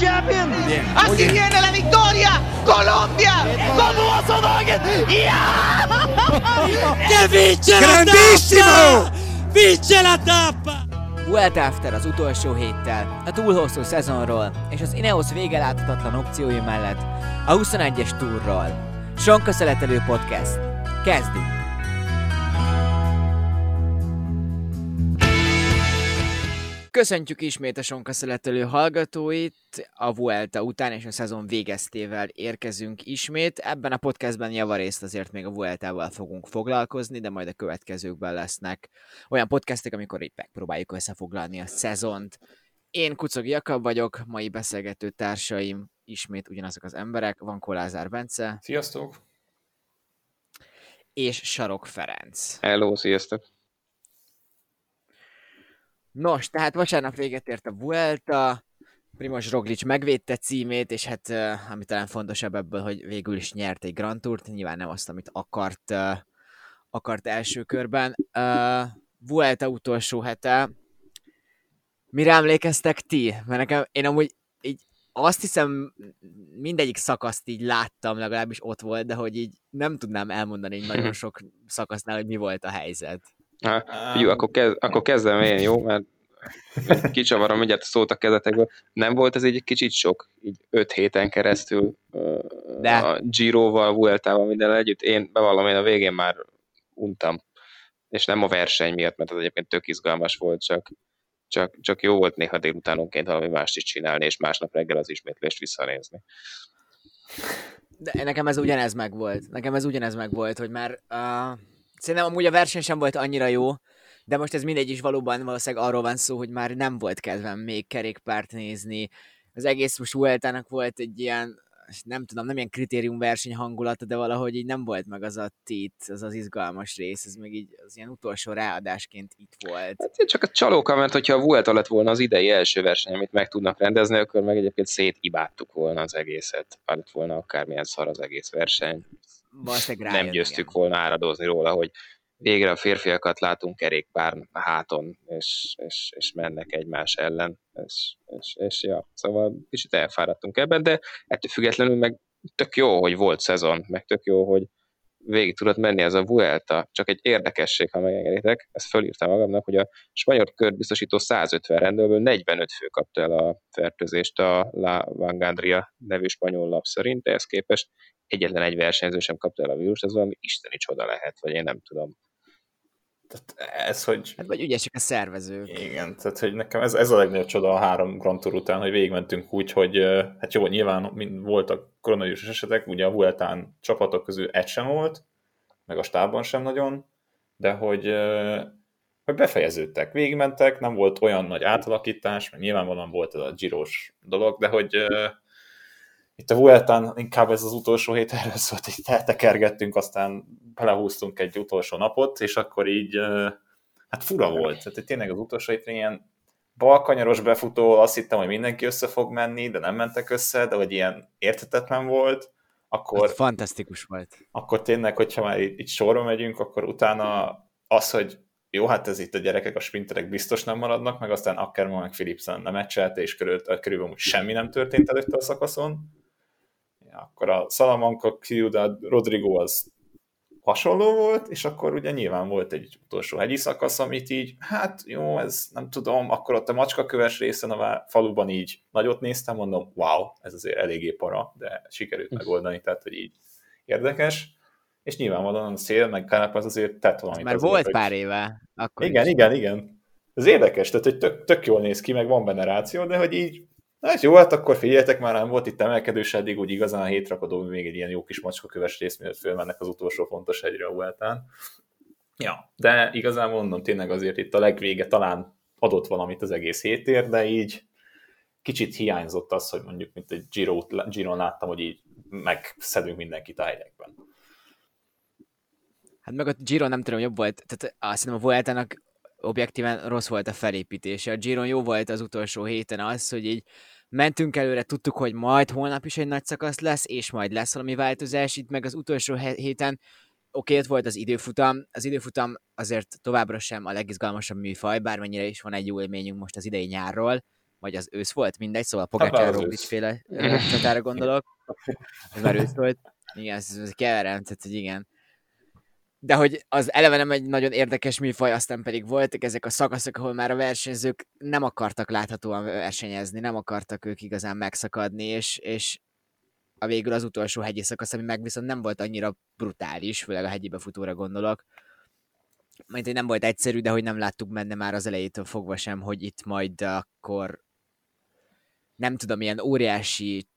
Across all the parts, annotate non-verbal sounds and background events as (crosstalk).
Champion. Así viene la victoria. Colombia. Con Uoso Nugget. (laughs) Che vince Grandissimo! la tappa! Vince la tappa! Vuelta After az utolsó héttel, a túl hosszú szezonról és az Ineos vége láthatatlan opciói mellett a 21-es túrról. Sonka Szeletelő Podcast. Kezdünk! Köszöntjük ismét a Sonka Szeletelő hallgatóit, a Vuelta után és a szezon végeztével érkezünk ismét. Ebben a podcastben javarészt azért még a Vueltával fogunk foglalkozni, de majd a következőkben lesznek olyan podcastek, amikor itt megpróbáljuk összefoglalni a szezont. Én Kucog Jakab vagyok, mai beszélgető társaim ismét ugyanazok az emberek, van Kolázár Bence Sziasztok! és Sarok Ferenc. Hello, sziasztok! Nos, tehát vasárnap véget ért a Vuelta, Primoz Roglic megvédte címét, és hát ami talán fontosabb ebből, hogy végül is nyert egy Grand Tourt, nyilván nem azt, amit akart, akart első körben. Uh, Vuelta utolsó hete, mire emlékeztek ti? Mert nekem, én amúgy így azt hiszem mindegyik szakaszt így láttam, legalábbis ott volt, de hogy így nem tudnám elmondani így nagyon (laughs) sok szakasznál, hogy mi volt a helyzet. Hát, jó, akkor, kezd, akkor kezdem én, jó? Mert kicsavarom mindjárt a szót a kezetekből. Nem volt ez így egy kicsit sok? Így öt héten keresztül De. a Giroval, Vueltával, minden együtt. Én bevallom, én a végén már untam. És nem a verseny miatt, mert az egyébként tök izgalmas volt, csak, csak, csak jó volt néha délutánonként valami mást is csinálni, és másnap reggel az ismétlést visszanézni. De nekem ez ugyanez megvolt. Nekem ez ugyanez megvolt, hogy már uh, szerintem amúgy a verseny sem volt annyira jó, de most ez mindegy is valóban valószínűleg arról van szó, hogy már nem volt kedvem még kerékpárt nézni. Az egész most Vueltának volt egy ilyen, nem tudom, nem ilyen kritériumverseny hangulata, de valahogy így nem volt meg az a tét, az az izgalmas rész, ez még így az ilyen utolsó ráadásként itt volt. Hát csak a csalóka, mert hogyha a Vuelta lett volna az idei első verseny, amit meg tudnak rendezni, akkor meg egyébként szétibádtuk volna az egészet. Már lett volna akármilyen szar az egész verseny. Nem győztük igen. volna áradozni róla, hogy végre a férfiakat látunk kerékpár háton, és, és, és mennek egymás ellen, és, és, és ja, szóval kicsit elfáradtunk ebben, de ettől függetlenül meg tök jó, hogy volt szezon, meg tök jó, hogy végig tudott menni ez a Vuelta. Csak egy érdekesség, ha megengeditek, ezt fölírtam magamnak, hogy a spanyol körbiztosító 150 rendőrből 45 fő kapta el a fertőzést a La Vangandria nevű spanyol lap szerint, ezt képest egyetlen egy versenyző sem kapta el a vírus, ez valami isteni csoda lehet, vagy én nem tudom. Tehát ez, hogy... Hát vagy ügyesek a szervezők. Igen, tehát hogy nekem ez, ez a legnagyobb csoda a három Grand Tour után, hogy végigmentünk úgy, hogy hát jó, nyilván mind voltak koronavírusos esetek, ugye a Vueltán csapatok közül egy sem volt, meg a stábban sem nagyon, de hogy, hogy befejeződtek, végigmentek, nem volt olyan nagy átalakítás, meg nyilvánvalóan volt ez a gyros dolog, de hogy itt a Vueltán inkább ez az utolsó hét erről szólt, hogy eltekergettünk, aztán belehúztunk egy utolsó napot, és akkor így, hát fura volt. Tehát tényleg az utolsó hétre ilyen balkanyaros befutó, azt hittem, hogy mindenki össze fog menni, de nem mentek össze, de hogy ilyen értetetlen volt, akkor, Az fantasztikus volt. akkor tényleg, hogyha már itt, itt sorba megyünk, akkor utána az, hogy jó, hát ez itt a gyerekek, a sprinterek biztos nem maradnak, meg aztán Ackermann meg Philipsen nem meccselte, és körül, körülbelül semmi nem történt előtte a szakaszon. Akkor a Salamanca, Ciudad, Rodrigo az hasonló volt, és akkor ugye nyilván volt egy utolsó hegyi szakasz, amit így, hát jó, ez nem tudom, akkor ott a macskaköves részen a faluban így nagyot néztem, mondom, wow, ez azért eléggé para, de sikerült megoldani, tehát hogy így érdekes. És nyilvánvalóan a szél, meg Carapaz azért tett valamit. Már azért, volt hogy- pár éve. Akkor igen, is. igen, igen. Ez érdekes, tehát hogy tök, tök jól néz ki, meg van benne ráció, de hogy így, hát jó, hát akkor figyeljetek, már nem volt itt emelkedős eddig, úgy igazán a hétrakodó még egy ilyen jó kis macskaköves rész, mielőtt fölmennek az utolsó fontos hegyre a Vueltán. Ja, de igazán mondom, tényleg azért itt a legvége talán adott valamit az egész hétér, de így kicsit hiányzott az, hogy mondjuk, mint egy Giro, Giron láttam, hogy így megszedünk mindenkit a hegyekben. Hát meg a Giro nem tudom, jobb volt. Tehát azt hiszem a Vueltának objektíven rossz volt a felépítése. A Giron jó volt az utolsó héten az, hogy így mentünk előre, tudtuk, hogy majd holnap is egy nagy szakasz lesz, és majd lesz valami változás. Itt meg az utolsó héten oké, ott volt az időfutam. Az időfutam azért továbbra sem a legizgalmasabb műfaj, bármennyire is van egy jó élményünk most az idei nyárról. vagy az ősz volt, mindegy, szóval Pogacar Roglic féle csatára gondolok. Ez már ősz volt. Igen, ez, ez keverem, tehát hogy igen. De hogy az eleve nem egy nagyon érdekes műfaj, aztán pedig voltak ezek a szakaszok, ahol már a versenyzők nem akartak láthatóan versenyezni, nem akartak ők igazán megszakadni, és, és a végül az utolsó hegyi szakasz, ami meg viszont nem volt annyira brutális, főleg a hegyi befutóra gondolok, mert hogy nem volt egyszerű, de hogy nem láttuk benne már az elejétől fogva sem, hogy itt majd akkor nem tudom, ilyen óriási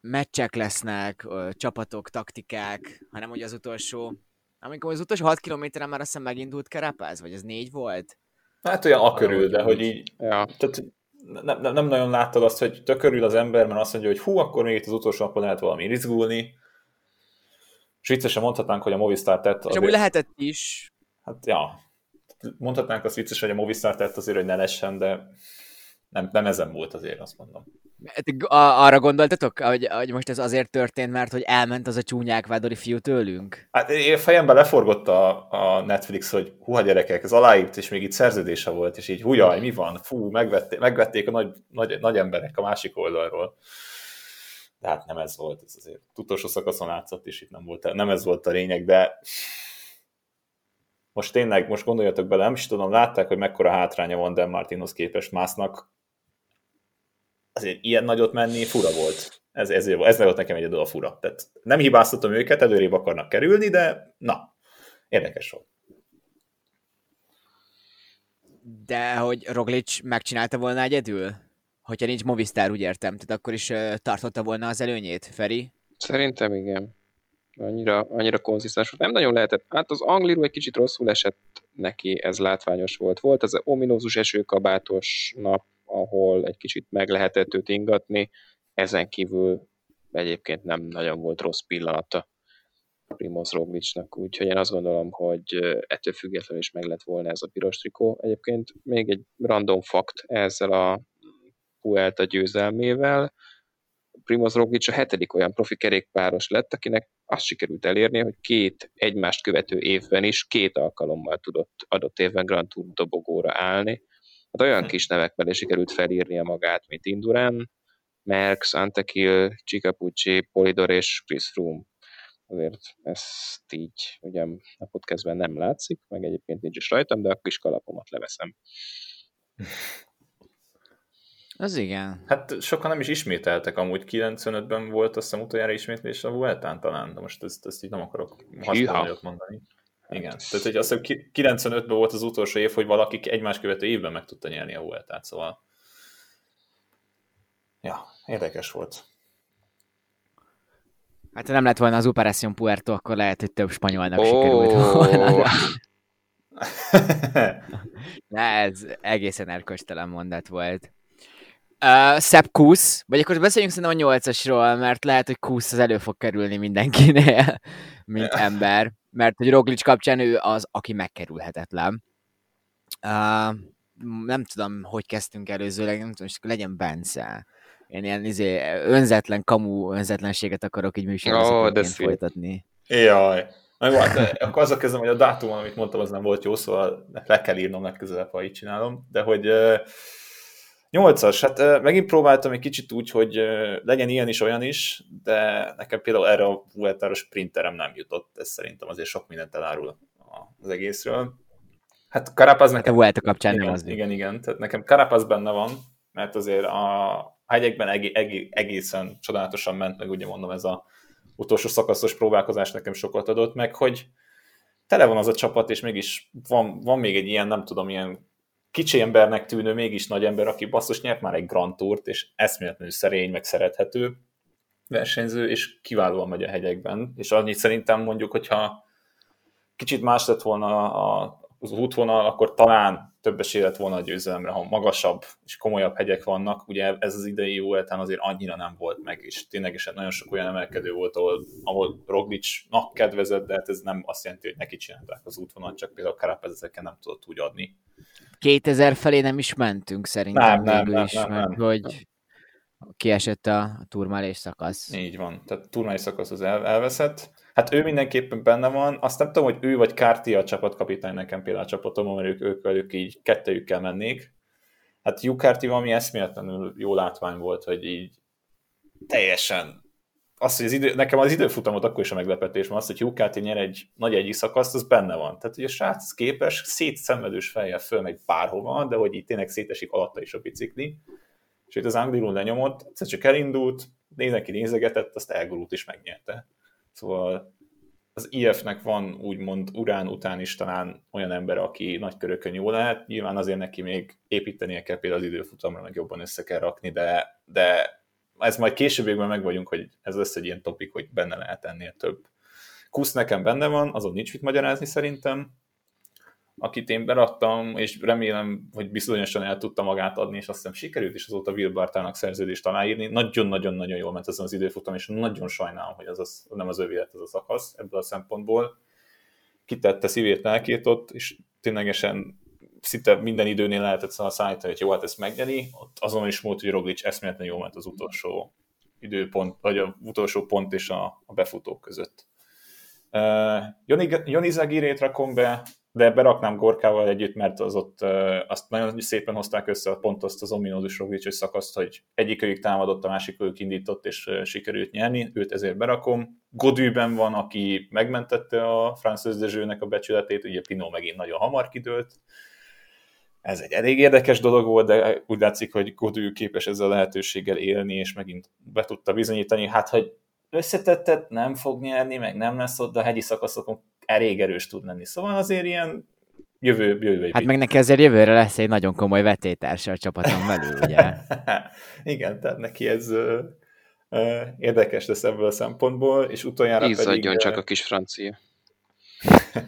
meccsek lesznek, csapatok, taktikák, hanem hogy az utolsó, amikor az utolsó 6 kilométeren már azt hiszem megindult Kerepáz, vagy az négy volt? Hát olyan a körül, Valahogy de hogy így, Ja. tehát nem, nem, nem nagyon láttad azt, hogy tökörül az ember, mert azt mondja, hogy hú, akkor még itt az utolsó napon lehet valami rizgulni. És viccesen mondhatnánk, hogy a Movistar tett És azért, amúgy lehetett is, hát ja, mondhatnánk azt viccesen, hogy a Movistar tett azért, hogy ne lessen, de nem, nem ezen volt azért, azt mondom. Arra gondoltatok, hogy, hogy most ez azért történt, mert hogy elment az a csúnyák vádori fiú tőlünk? Hát én fejemben leforgott a, a Netflix, hogy húha gyerekek, ez aláírt, és még itt szerződése volt, és így hújaj, mi van? Fú, megvették, megvették a nagy, nagy, nagy emberek a másik oldalról. De hát nem ez volt, ez azért utolsó szakaszon látszott, és itt nem, volt, nem ez volt a lényeg, de most tényleg, most gondoljatok bele, nem is tudom, látták, hogy mekkora hátránya van Dan Martinhoz képest másznak. Azért ilyen nagyot menni fura volt. Ez, ez, ez volt nekem egyedül a fura. Tehát nem hibáztatom őket, előrébb akarnak kerülni, de na, érdekes volt. De hogy Roglic megcsinálta volna egyedül? Hogyha nincs Movistar, úgy értem, tehát akkor is tartotta volna az előnyét, Feri? Szerintem igen. Annyira, annyira konzisztens volt. Nem nagyon lehetett. Hát az Angliru egy kicsit rosszul esett neki, ez látványos volt. Volt ez a ominózus esőkabátos nap, ahol egy kicsit meg lehetett őt ingatni. Ezen kívül egyébként nem nagyon volt rossz pillanata Primoz Roglicnak, úgyhogy én azt gondolom, hogy ettől függetlenül is meg lett volna ez a piros trikó. Egyébként még egy random fakt ezzel a Vuelta győzelmével, Primoz Roglic a hetedik olyan profi kerékpáros lett, akinek azt sikerült elérni, hogy két egymást követő évben is két alkalommal tudott adott évben Grand Tour dobogóra állni. Hát olyan kis nevekkel is sikerült felírnia magát, mint Indurán, Merckx, Antekil, Csicapucci, Polidor és Chris Froome. Azért ezt így ugye a podcastben nem látszik, meg egyébként nincs is rajtam, de a kis kalapomat leveszem. Az igen. Hát sokan nem is ismételtek, amúgy 95-ben volt azt hiszem utoljára ismétlés a Vueltán talán, de most ezt, ezt így nem akarok hasonlót mondani. Igen, tehát hogy azt hiszem ki- 95-ben volt az utolsó év, hogy valaki egymás követő évben meg tudta nyerni a Vueltát, szóval ja, érdekes volt. Hát ha nem lett volna az Operación Puerto, akkor lehet, hogy több spanyolnak Ó. sikerült volna. De (laughs) ez egészen erköstelen mondat volt. Uh, Sepp Kusz, vagy akkor beszéljünk szerintem a nyolcasról, mert lehet, hogy Kusz az elő fog kerülni mindenkinél, mint ember, mert hogy Roglic kapcsán ő az, aki megkerülhetetlen. Uh, nem tudom, hogy kezdtünk előzőleg, nem tudom, akkor legyen Bence. Én ilyen izé, önzetlen, kamu önzetlenséget akarok így műsorvezetőként szép. folytatni. Jaj. Na jó, hát akkor azzal kezdem, hogy a dátumon, amit mondtam, az nem volt jó, szóval le kell írnom legközelebb, ha így csinálom. De hogy uh, nyolcas, hát megint próbáltam egy kicsit úgy, hogy legyen ilyen is, olyan is, de nekem például erre a Vueltára sprinterem nem jutott, ez szerintem azért sok mindent elárul az egészről. Hát Carapaz Hát a nekem Vuelta kapcsán nem igen, az. igen, igen, tehát nekem Carapaz benne van, mert azért a hegyekben egé- egé- egészen csodálatosan ment, meg ugye mondom, ez a utolsó szakaszos próbálkozás nekem sokat adott meg, hogy tele van az a csapat, és mégis van, van még egy ilyen, nem tudom, ilyen kicsi embernek tűnő, mégis nagy ember, aki basszus nyert már egy Grand Tourt, és eszméletlenül szerény, meg szerethető versenyző, és kiválóan megy a hegyekben, és annyit szerintem mondjuk, hogyha kicsit más lett volna a, az útvonal, akkor talán több esély lett volna a győzelemre, ha magasabb és komolyabb hegyek vannak. Ugye ez az idei Vueltán azért annyira nem volt meg, és ténylegesen nagyon sok olyan emelkedő volt, ahol, ahol Roglicnak kedvezett, de hát ez nem azt jelenti, hogy neki csinálták az útvonalat, csak például Carapaz ezeken nem tudott úgy adni. 2000 felé nem is mentünk szerintem Nem, nem, nem, is, nem, mert nem. hogy kiesett a, a turmálés szakasz. Így van, tehát turmai szakasz az el, elveszett. Hát ő mindenképpen benne van, azt nem tudom, hogy ő vagy Kárti a csapatkapitány nekem például a csapatomon, mert ők, ők velük így kettejükkel mennék, hát Jukarti valami eszméletlenül jó látvány volt, hogy így teljesen az, hogy az idő, nekem az időfutamot akkor is a meglepetés van, az, hogy Jukáti nyer egy nagy egyik szakaszt, az benne van. Tehát, hogy a srác képes szétszenvedős fejjel fölmegy bárhova, de hogy itt tényleg szétesik alatta is a bicikli. És itt az Anglilun lenyomott, egyszer csak elindult, nézneki nézegetett, azt elgurult és megnyerte. Szóval az IF-nek van úgymond urán után is talán olyan ember, aki nagy körökön jó lehet, nyilván azért neki még építenie kell például az időfutamra, meg jobban össze kell rakni, de, de ez majd későbbiekben meg vagyunk, hogy ez lesz egy ilyen topik, hogy benne lehet ennél több. Kusz nekem benne van, azon nincs mit magyarázni szerintem, akit én beraktam, és remélem, hogy bizonyosan el tudta magát adni, és azt hiszem sikerült is azóta Will Bartának szerződést aláírni. Nagyon-nagyon-nagyon jól ment ezen az időfutam, és nagyon sajnálom, hogy az, az nem az övé lett ez a szakasz ebből a szempontból. Kitette szívét, lelkét ott, és ténylegesen szinte minden időnél lehetett szóval szállítani, hogy jó, hát ezt megnyeri. Ott azon is volt, hogy Roglic eszméletlenül jól ment az utolsó időpont, vagy az utolsó pont és a, a befutók között. Uh, Joni, Joni Zagirét rakom be, de beraknám Gorkával együtt, mert az ott azt nagyon szépen hozták össze pont azt az ominózus Roglicsos szakaszt, hogy egyikőjük támadott, a másikőjük indított, és sikerült nyerni, őt ezért berakom. Godűben van, aki megmentette a Francis Dezsőnek a becsületét, ugye Pino megint nagyon hamar kidőlt. Ez egy elég érdekes dolog volt, de úgy látszik, hogy Godű képes ezzel a lehetőséggel élni, és megint be tudta bizonyítani, hát hogy összetettet nem fog nyerni, meg nem lesz ott, de a hegyi szakaszokon elég erős tud lenni. Szóval azért ilyen jövő, jövő Hát meg neki azért jövőre lesz egy nagyon komoly vetétársa a csapaton belül, ugye? (laughs) Igen, tehát neki ez uh, uh, érdekes lesz ebből a szempontból, és utoljára Ízadjon pedig... csak a kis francia. (laughs)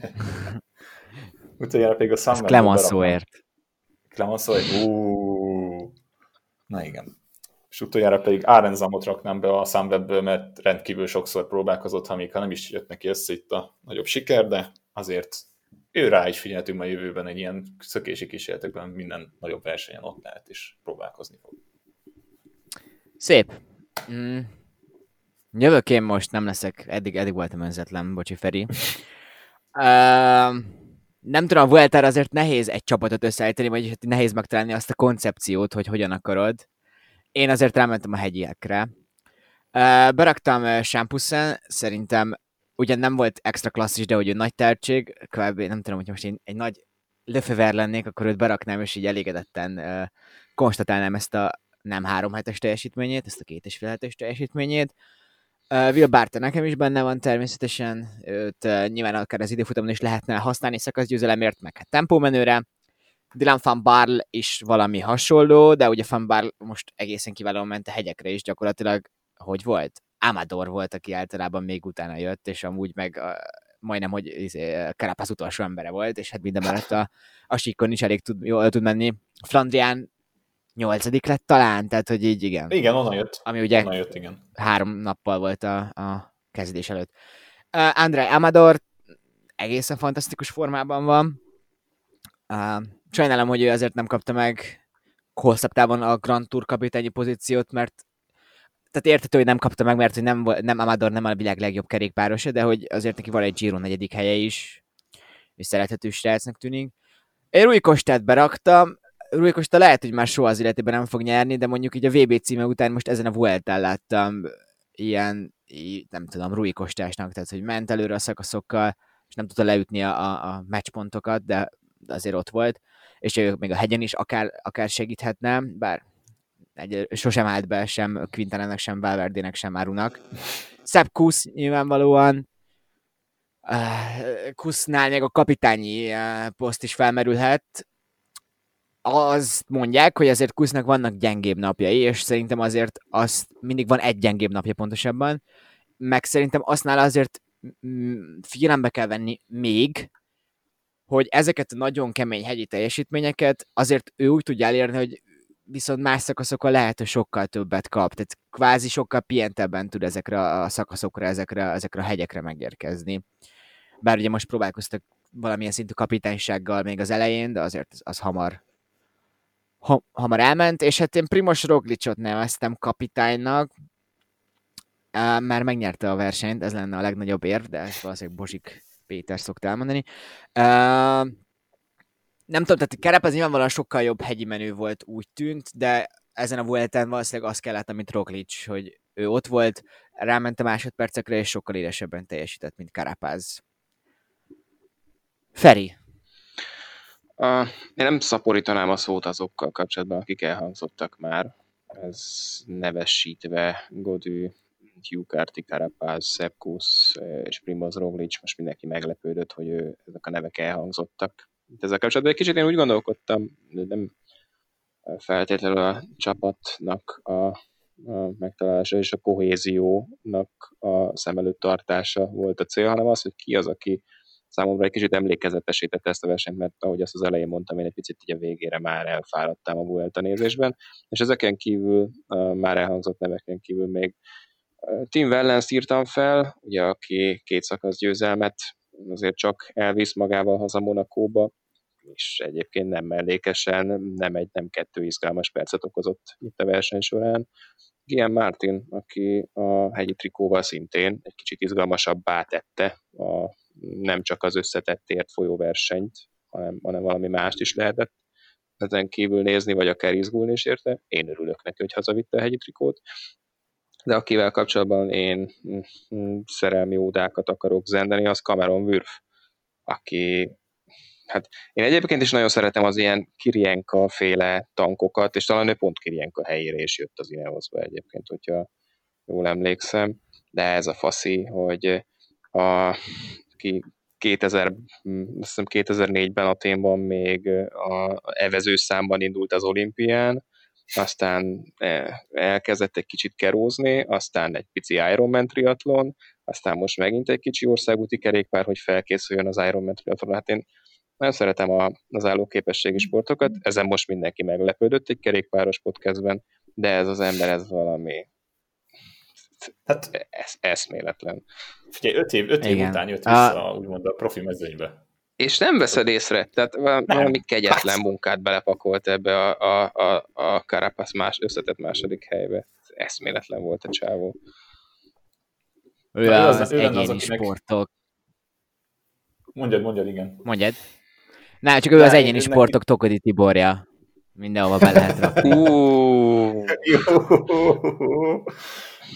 utoljára pedig a Summer Clemenceauért. Clemenceauért, Na igen. És utoljára pedig Árenzamot raknám be a Sunwebből, mert rendkívül sokszor próbálkozott, ha még ha nem is jött neki össze itt a nagyobb siker, de azért ő rá is figyeltünk a jövőben egy ilyen szökési kísérletekben minden nagyobb versenyen ott lehet, és próbálkozni fog. Szép. Mm. Jövök én most, nem leszek, eddig, eddig voltam önzetlen, bocsi Feri. uh, nem tudom, a Vuelta azért nehéz egy csapatot összeállítani, vagy nehéz megtalálni azt a koncepciót, hogy hogyan akarod. Én azért rámentem a hegyiekre. Beraktam Shampusen, szerintem ugyan nem volt extra klasszis, de hogy ő nagy tehetség, kb. nem tudom, hogy most én egy nagy löfever lennék, akkor őt beraknám, és így elégedetten uh, konstatálnám ezt a nem három hetes teljesítményét, ezt a két és fél hetes teljesítményét. Uh, Will Barton nekem is benne van természetesen, őt uh, nyilván akár az időfutamon is lehetne használni szakaszgyőzelemért, meg hát tempómenőre. Dylan van Barl is valami hasonló, de ugye van Barl most egészen kiválóan ment a hegyekre is, gyakorlatilag hogy volt? Amador volt, aki általában még utána jött, és amúgy meg uh, majdnem, hogy izé, Carapaz utolsó embere volt, és hát minden mellett a, a síkon is elég tud, jól tud menni. Flandrián nyolcadik lett talán, tehát hogy így igen. Igen, onnan jött. Ami ugye onnan jött, igen. három nappal volt a, a kezdés előtt. Uh, André Amador egészen fantasztikus formában van. Uh, sajnálom, hogy ő azért nem kapta meg hosszabb távon a Grand Tour kapitányi pozíciót, mert tehát értető, hogy nem kapta meg, mert hogy nem, nem Amador nem a világ legjobb kerékpárosa, de hogy azért neki van egy Giro negyedik helye is, és szerethető srácnak tűnik. Én Rui Kostát beraktam, Rui Costa lehet, hogy már soha az életében nem fog nyerni, de mondjuk így a VB címe után most ezen a Vueltán láttam ilyen, nem tudom, Rui Kostásnak, tehát hogy ment előre a szakaszokkal, és nem tudta leütni a, a, a matchpontokat, de azért ott volt, és még a hegyen is akár, akár segíthetne, bár egy, sosem állt be sem Quintanának, sem Valverdének, sem Árunak. Szebb Kusz nyilvánvalóan, Kusznál még a kapitányi poszt is felmerülhet. Azt mondják, hogy azért Kusznak vannak gyengébb napjai, és szerintem azért az mindig van egy gyengébb napja pontosabban, meg szerintem aztnál azért figyelembe kell venni még, hogy ezeket a nagyon kemény hegyi teljesítményeket azért ő úgy tudja elérni, hogy viszont más szakaszokon lehet, hogy sokkal többet kap. Tehát kvázi sokkal pientebben tud ezekre a szakaszokra, ezekre, ezekre a hegyekre megérkezni. Bár ugye most próbálkoztak valamilyen szintű kapitánysággal még az elején, de azért az, az hamar ha, hamar elment, és hát én Primos Roglicot neveztem kapitánynak, mert megnyerte a versenyt, ez lenne a legnagyobb érv, de ezt valószínűleg Bozsik Péter szokta elmondani. nem tudom, tehát Carapaz nyilvánvalóan sokkal jobb hegyi menő volt, úgy tűnt, de ezen a Vueltán valószínűleg azt kellett, amit Roglic, hogy ő ott volt, ráment a másodpercekre, és sokkal élesebben teljesített, mint Carapaz. Feri. A, én nem szaporítanám a szót azokkal kapcsolatban, akik elhangzottak már. Ez nevesítve Godű, Hugh Carty, Carapaz, Sepkus és Primoz Roglic, most mindenki meglepődött, hogy ő, ezek a nevek elhangzottak. Ezzel kapcsolatban egy kicsit én úgy gondolkodtam, nem feltétlenül a csapatnak a, a megtalálása és a kohéziónak a szem előtt tartása volt a cél, hanem az, hogy ki az, aki számomra egy kicsit emlékezetesítette ezt a versenyt, mert ahogy azt az elején mondtam, én egy picit így a végére már elfáradtam a Vuelta nézésben, és ezeken kívül, már elhangzott neveken kívül még Tim Wellens írtam fel, ugye aki két szakasz győzelmet azért csak elvisz magával haza Monakóba, és egyébként nem mellékesen, nem egy, nem kettő izgalmas percet okozott itt a verseny során. Gian Martin, aki a hegyi trikóval szintén egy kicsit izgalmasabbá tette a, nem csak az összetettért folyó versenyt, hanem, hanem valami mást is lehetett ezen kívül nézni, vagy akár izgulni is érte. Én örülök neki, hogy hazavitte a hegyi trikót. De akivel kapcsolatban én mm, mm, szerelmi ódákat akarok zendeni, az Cameron Wurf, aki Hát én egyébként is nagyon szeretem az ilyen Kirienka féle tankokat, és talán ő pont Kirienka helyére is jött az Ineosba egyébként, hogyha jól emlékszem, de ez a faszi, hogy a, ki 2000, azt hiszem 2004-ben a témban még a evező számban indult az olimpián, aztán e, elkezdett egy kicsit kerózni, aztán egy pici Ironman triatlon, aztán most megint egy kicsi országúti kerékpár, hogy felkészüljön az Ironman triatlon. Hát én nagyon szeretem a, az állóképességi sportokat, ezen most mindenki meglepődött egy kerékpáros podcastben, de ez az ember, ez valami hát, ez, eszméletlen. Figyelj, öt év, öt év után jött vissza, a... úgymond a profi mezőnybe. És nem veszed észre, tehát valami nem. kegyetlen munkát belepakolt ebbe a, a, a, a Carapaz más, összetett második helybe. Eszméletlen volt a csávó. Ő az, az, az egyéni sportok. Mondjad, mondjad, igen. Mondjad. Na, csak ő az egyéni sportok neki... Tokodi Tiborja. Mindenhova be lehet rakni.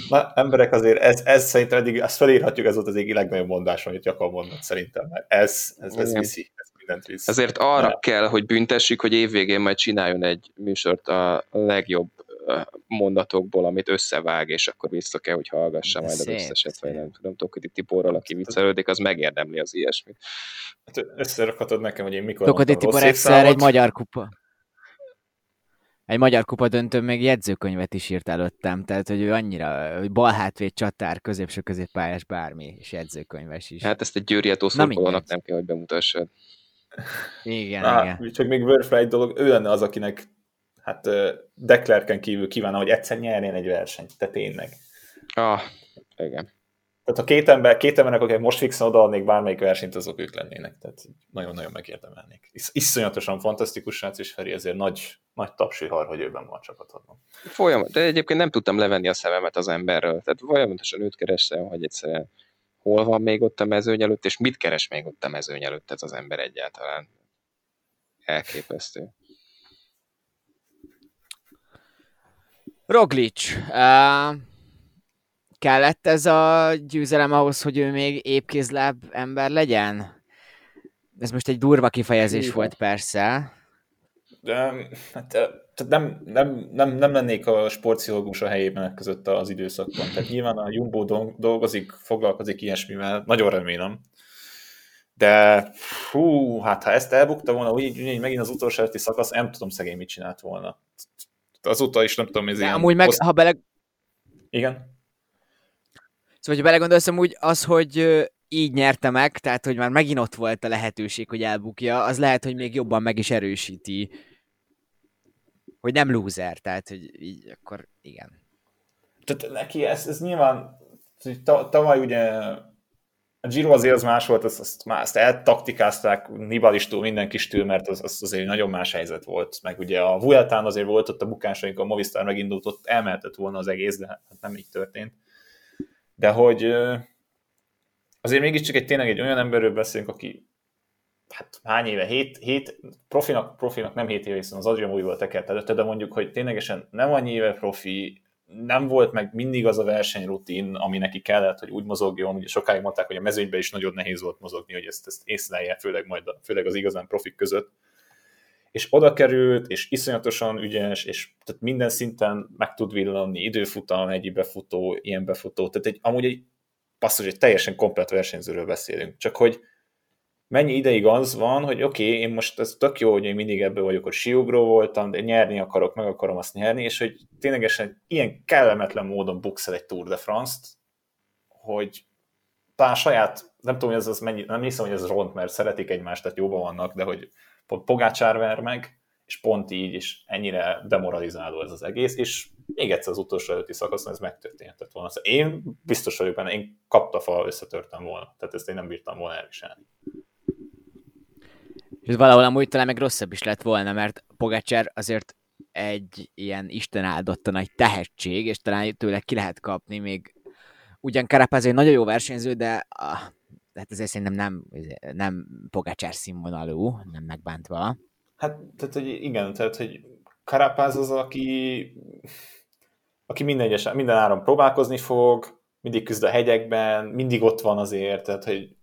Na, emberek azért, ez, ez szerintem eddig, ezt felírhatjuk, ez volt az egyik legnagyobb mondás, amit Jakab mondott szerintem, mert ez, ez, ez viszi, ez mindent visz. Azért arra ja. kell, hogy büntessük, hogy évvégén majd csináljon egy műsort a legjobb mondatokból, amit összevág, és akkor vissza kell, hogy hallgassa majd az összeset, vagy nem tudom, Tokodi Tiborral, aki viccelődik, az megérdemli az ilyesmit. Hát összerakhatod nekem, hogy én mikor Tokodi Tibor egyszer egy magyar kupa. Egy magyar kupa döntő még jegyzőkönyvet is írt előttem, tehát hogy ő annyira, hogy bal hátvéd csatár, középső középpályás bármi, és jegyzőkönyves is. Hát ezt egy Győri szurkolónak nem kell, hogy bemutassad. Igen, ah, igen. Csak még Wörfrey dolog, ő lenne az, akinek hát Declerken kívül kívánna, hogy egyszer nyerjen egy versenyt, te tényleg. Ah, igen. Tehát a két, ember, két embernek, akik most fixen odaadnék bármelyik versenyt, azok ők lennének. Tehát nagyon-nagyon megérdemelnék. Is, iszonyatosan fantasztikus srác, és Feri ezért nagy, nagy tapsihar, hogy őben van a csapatodban. Folyamat, de egyébként nem tudtam levenni a szememet az emberről. Tehát folyamatosan őt keresem, hogy egyszerűen hol van még ott a mezőny előtt, és mit keres még ott a mezőny előtt ez az ember egyáltalán. Elképesztő. Roglic. Uh, kellett ez a győzelem ahhoz, hogy ő még épkézláb ember legyen? Ez most egy durva kifejezés volt persze. De, hát, nem, nem, nem, nem lennék a sportpszichológus a helyében között az időszakban. Tehát nyilván a Jumbo dolgozik, foglalkozik ilyesmivel, nagyon remélem. De hú, hát ha ezt elbukta volna, úgy, úgy megint az utolsó előtti szakasz, nem tudom szegény mit csinált volna azóta is nem tudom, ez ilyen... Amúgy meg, poszt... ha bele... Igen? Szóval, ha belegondolsz, úgy az, hogy így nyerte meg, tehát, hogy már megint ott volt a lehetőség, hogy elbukja, az lehet, hogy még jobban meg is erősíti, hogy nem loser, tehát, hogy így akkor igen. Tehát neki ez, ez nyilván, tavaly ugye a Giro azért az más volt, azt, azt, már azt eltaktikázták Nibalistól, mindenkistől, mert az, az azért nagyon más helyzet volt. Meg ugye a Vueltán azért volt ott a bukásunk, a Movistar megindult, ott elmehetett volna az egész, de hát nem így történt. De hogy azért mégiscsak egy tényleg egy olyan emberről beszélünk, aki hát hány éve, 7, 7 profinak, profinak nem 7 éve, hiszen az Adrian újból tekert előtte, de mondjuk, hogy ténylegesen nem annyi éve profi, nem volt meg mindig az a versenyrutin, ami neki kellett, hogy úgy mozogjon, ugye sokáig mondták, hogy a mezőnyben is nagyon nehéz volt mozogni, hogy ezt, ezt észlelje, főleg, majd, főleg az igazán profik között. És oda került, és iszonyatosan ügyes, és tehát minden szinten meg tud villanni, időfutam, egy befutó, ilyen befutó, tehát egy, amúgy egy basszus, egy teljesen komplet versenyzőről beszélünk. Csak hogy mennyi ideig az van, hogy oké, okay, én most ez tök jó, hogy én mindig ebből vagyok, hogy siugró voltam, de nyerni akarok, meg akarom azt nyerni, és hogy ténylegesen ilyen kellemetlen módon bukszel egy Tour de France-t, hogy talán saját, nem tudom, hogy ez az mennyi, nem hiszem, hogy ez ront, mert szeretik egymást, tehát jóban vannak, de hogy Pogácsár ver meg, és pont így, és ennyire demoralizáló ez az egész, és még egyszer az utolsó előtti szakaszon ez megtörténhetett volna. Szóval én biztos vagyok benne, én kapta fa összetörtem volna, tehát ezt én nem bírtam volna elviselni. És valahol amúgy talán meg rosszabb is lett volna, mert Pogácsár azért egy ilyen Isten áldotta nagy tehetség, és talán tőle ki lehet kapni, még ugyan Karapáz egy nagyon jó versenyző, de ah, hát azért szerintem nem, nem Pogácsár színvonalú, nem megbántva. Hát, tehát, hogy igen, tehát, hogy Karapáz az, aki, aki minden, egyes, minden áron próbálkozni fog, mindig küzd a hegyekben, mindig ott van azért, tehát, hogy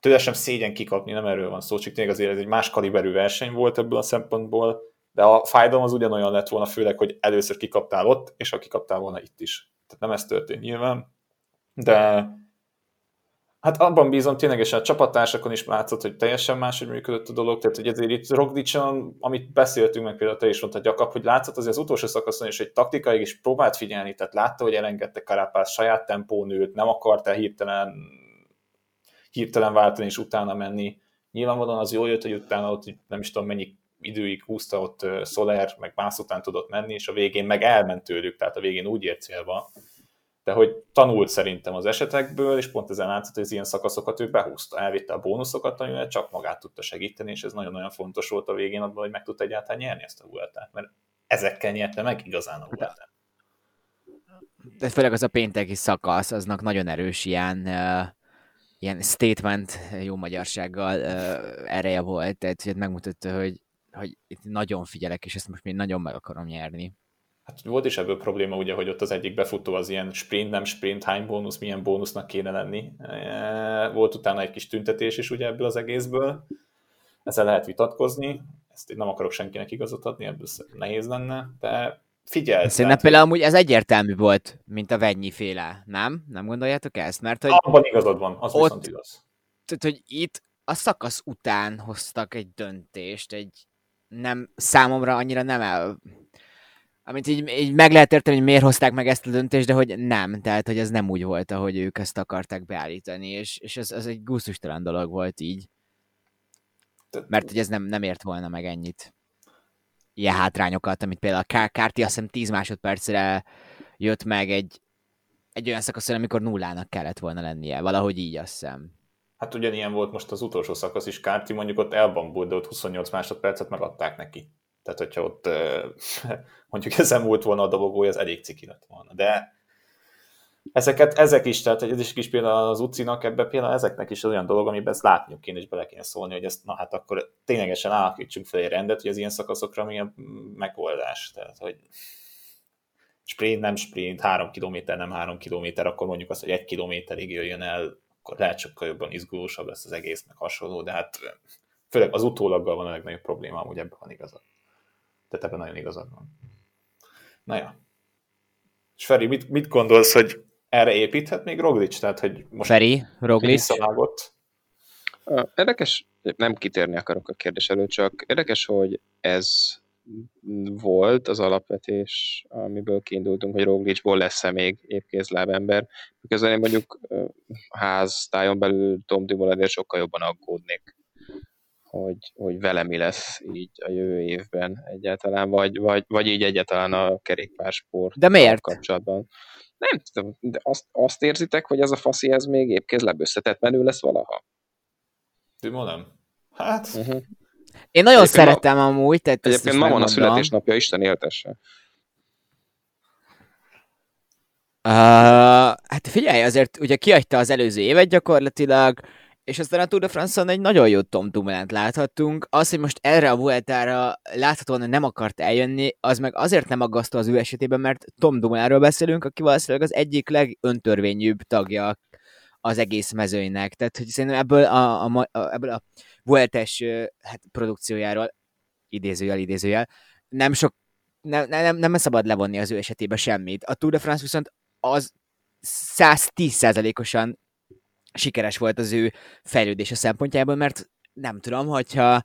tőle sem szégyen kikapni, nem erről van szó, csak tényleg azért ez egy más kaliberű verseny volt ebből a szempontból, de a fájdalom az ugyanolyan lett volna, főleg, hogy először kikaptál ott, és ha kikaptál volna itt is. Tehát nem ez történt nyilván, de hát abban bízom ténylegesen a csapattársakon is látszott, hogy teljesen máshogy működött a dolog, tehát hogy ezért itt Rogdicson, amit beszéltünk meg például te is mondtad gyakap, hogy látszott azért az utolsó szakaszon is, hogy taktikai is próbált figyelni, tehát látta, hogy elengedte Karapász saját tempónőt, nem akarta hirtelen hirtelen váltani és utána menni. Nyilvánvalóan az jól jött, hogy utána ott nem is tudom mennyi időig húzta ott Soler, meg más után tudott menni, és a végén meg elment tőlük, tehát a végén úgy ért célba. De hogy tanult szerintem az esetekből, és pont ezen látszott, hogy az ilyen szakaszokat ő behúzta, elvitte a bónuszokat, amivel csak magát tudta segíteni, és ez nagyon-nagyon fontos volt a végén abban, hogy meg tudta egyáltalán nyerni ezt a vueltát, mert ezekkel nyerte meg igazán a vueltát. De főleg az a pénteki szakasz, aznak nagyon erős ilyen uh ilyen statement jó magyarsággal uh, ereje volt, tehát megmutatta, hogy, hogy itt nagyon figyelek, és ezt most még nagyon meg akarom nyerni. Hát volt is ebből probléma, ugye, hogy ott az egyik befutó az ilyen sprint, nem sprint, hány bónusz, milyen bónusznak kéne lenni. Volt utána egy kis tüntetés is ugye ebből az egészből. Ezzel lehet vitatkozni, ezt nem akarok senkinek igazat adni, ebből nehéz lenne, de figyelj. Szerintem például amúgy ez egyértelmű volt, mint a Vennyi féle, nem? Nem gondoljátok ezt? Mert hogy Abban igazad van, az ott, viszont igaz. Tehát, hogy itt a szakasz után hoztak egy döntést, egy nem, számomra annyira nem el... Amit így, így meg lehet érteni, hogy miért hozták meg ezt a döntést, de hogy nem, tehát hogy ez nem úgy volt, ahogy ők ezt akarták beállítani, és, és ez, ez egy gusztustalan dolog volt így. Mert hogy ez nem, nem ért volna meg ennyit ilyen hátrányokat, amit például a Kárti azt hiszem 10 másodpercre jött meg egy, egy olyan szakaszon, amikor nullának kellett volna lennie. Valahogy így azt hiszem. Hát ugyanilyen volt most az utolsó szakasz is, Kárti mondjuk ott elbambult, de ott 28 másodpercet megadták neki. Tehát, hogyha ott (laughs) mondjuk ezen volt volna a dobogója, az elég ciki lett volna. De ezeket, ezek is, tehát ez is kis például az utcinak, ebben például ezeknek is olyan dolog, amiben ezt látniuk kéne, és bele kéne szólni, hogy ezt, na hát akkor ténylegesen alakítsunk fel egy rendet, hogy az ilyen szakaszokra mi a megoldás. Tehát, hogy sprint, nem sprint, három kilométer, nem három kilométer, akkor mondjuk azt, hogy egy kilométerig jöjjön el, akkor lehet sokkal jobban izgulósabb lesz az egész, meg hasonló, de hát főleg az utólaggal van a legnagyobb probléma, hogy ebben van igazad. Tehát ebben nagyon igazad van. Na ja. És Feri, mit, mit gondolsz, hogy erre építhet még Roglic? Tehát, hogy most Feri, Roglic. Visszavágott. Érdekes, nem kitérni akarok a kérdés előtt, csak érdekes, hogy ez volt az alapvetés, amiből kiindultunk, hogy Roglicból lesz-e még évkézlábember. Miközben én mondjuk ház tájon belül Tom Dumoulin sokkal jobban aggódnék, hogy, hogy vele mi lesz így a jövő évben egyáltalán, vagy, vagy, vagy így egyáltalán a kerékpársport De miért? kapcsolatban. Nem tudom, de azt, azt érzitek, hogy ez a faszi ez még épp kézlebb összetett menő lesz valaha? Dumoulin? Hát... Uh-huh. Én nagyon egyébként szeretem ma, amúgy, tehát Egyébként ma van a születésnapja, Isten éltesse. Uh, hát figyelj, azért ugye kiadta az előző évet gyakorlatilag, És aztán a Tour de France-on egy nagyon jó Tom dumoulin láthattunk. Az, hogy most erre a Vueltára láthatóan nem akart eljönni, az meg azért nem aggasztó az ő esetében, mert Tom Dumoulinről beszélünk, aki valószínűleg az egyik legöntörvényűbb tagja az egész mezőnynek. Tehát, hogy szerintem ebből a, a, a, ebből a Vueltes hát, produkciójáról, idézőjel, idézőjel, nem sok, nem, nem, nem szabad levonni az ő esetében semmit. A Tour de France viszont az 110%-osan sikeres volt az ő fejlődése szempontjából, mert nem tudom, hogyha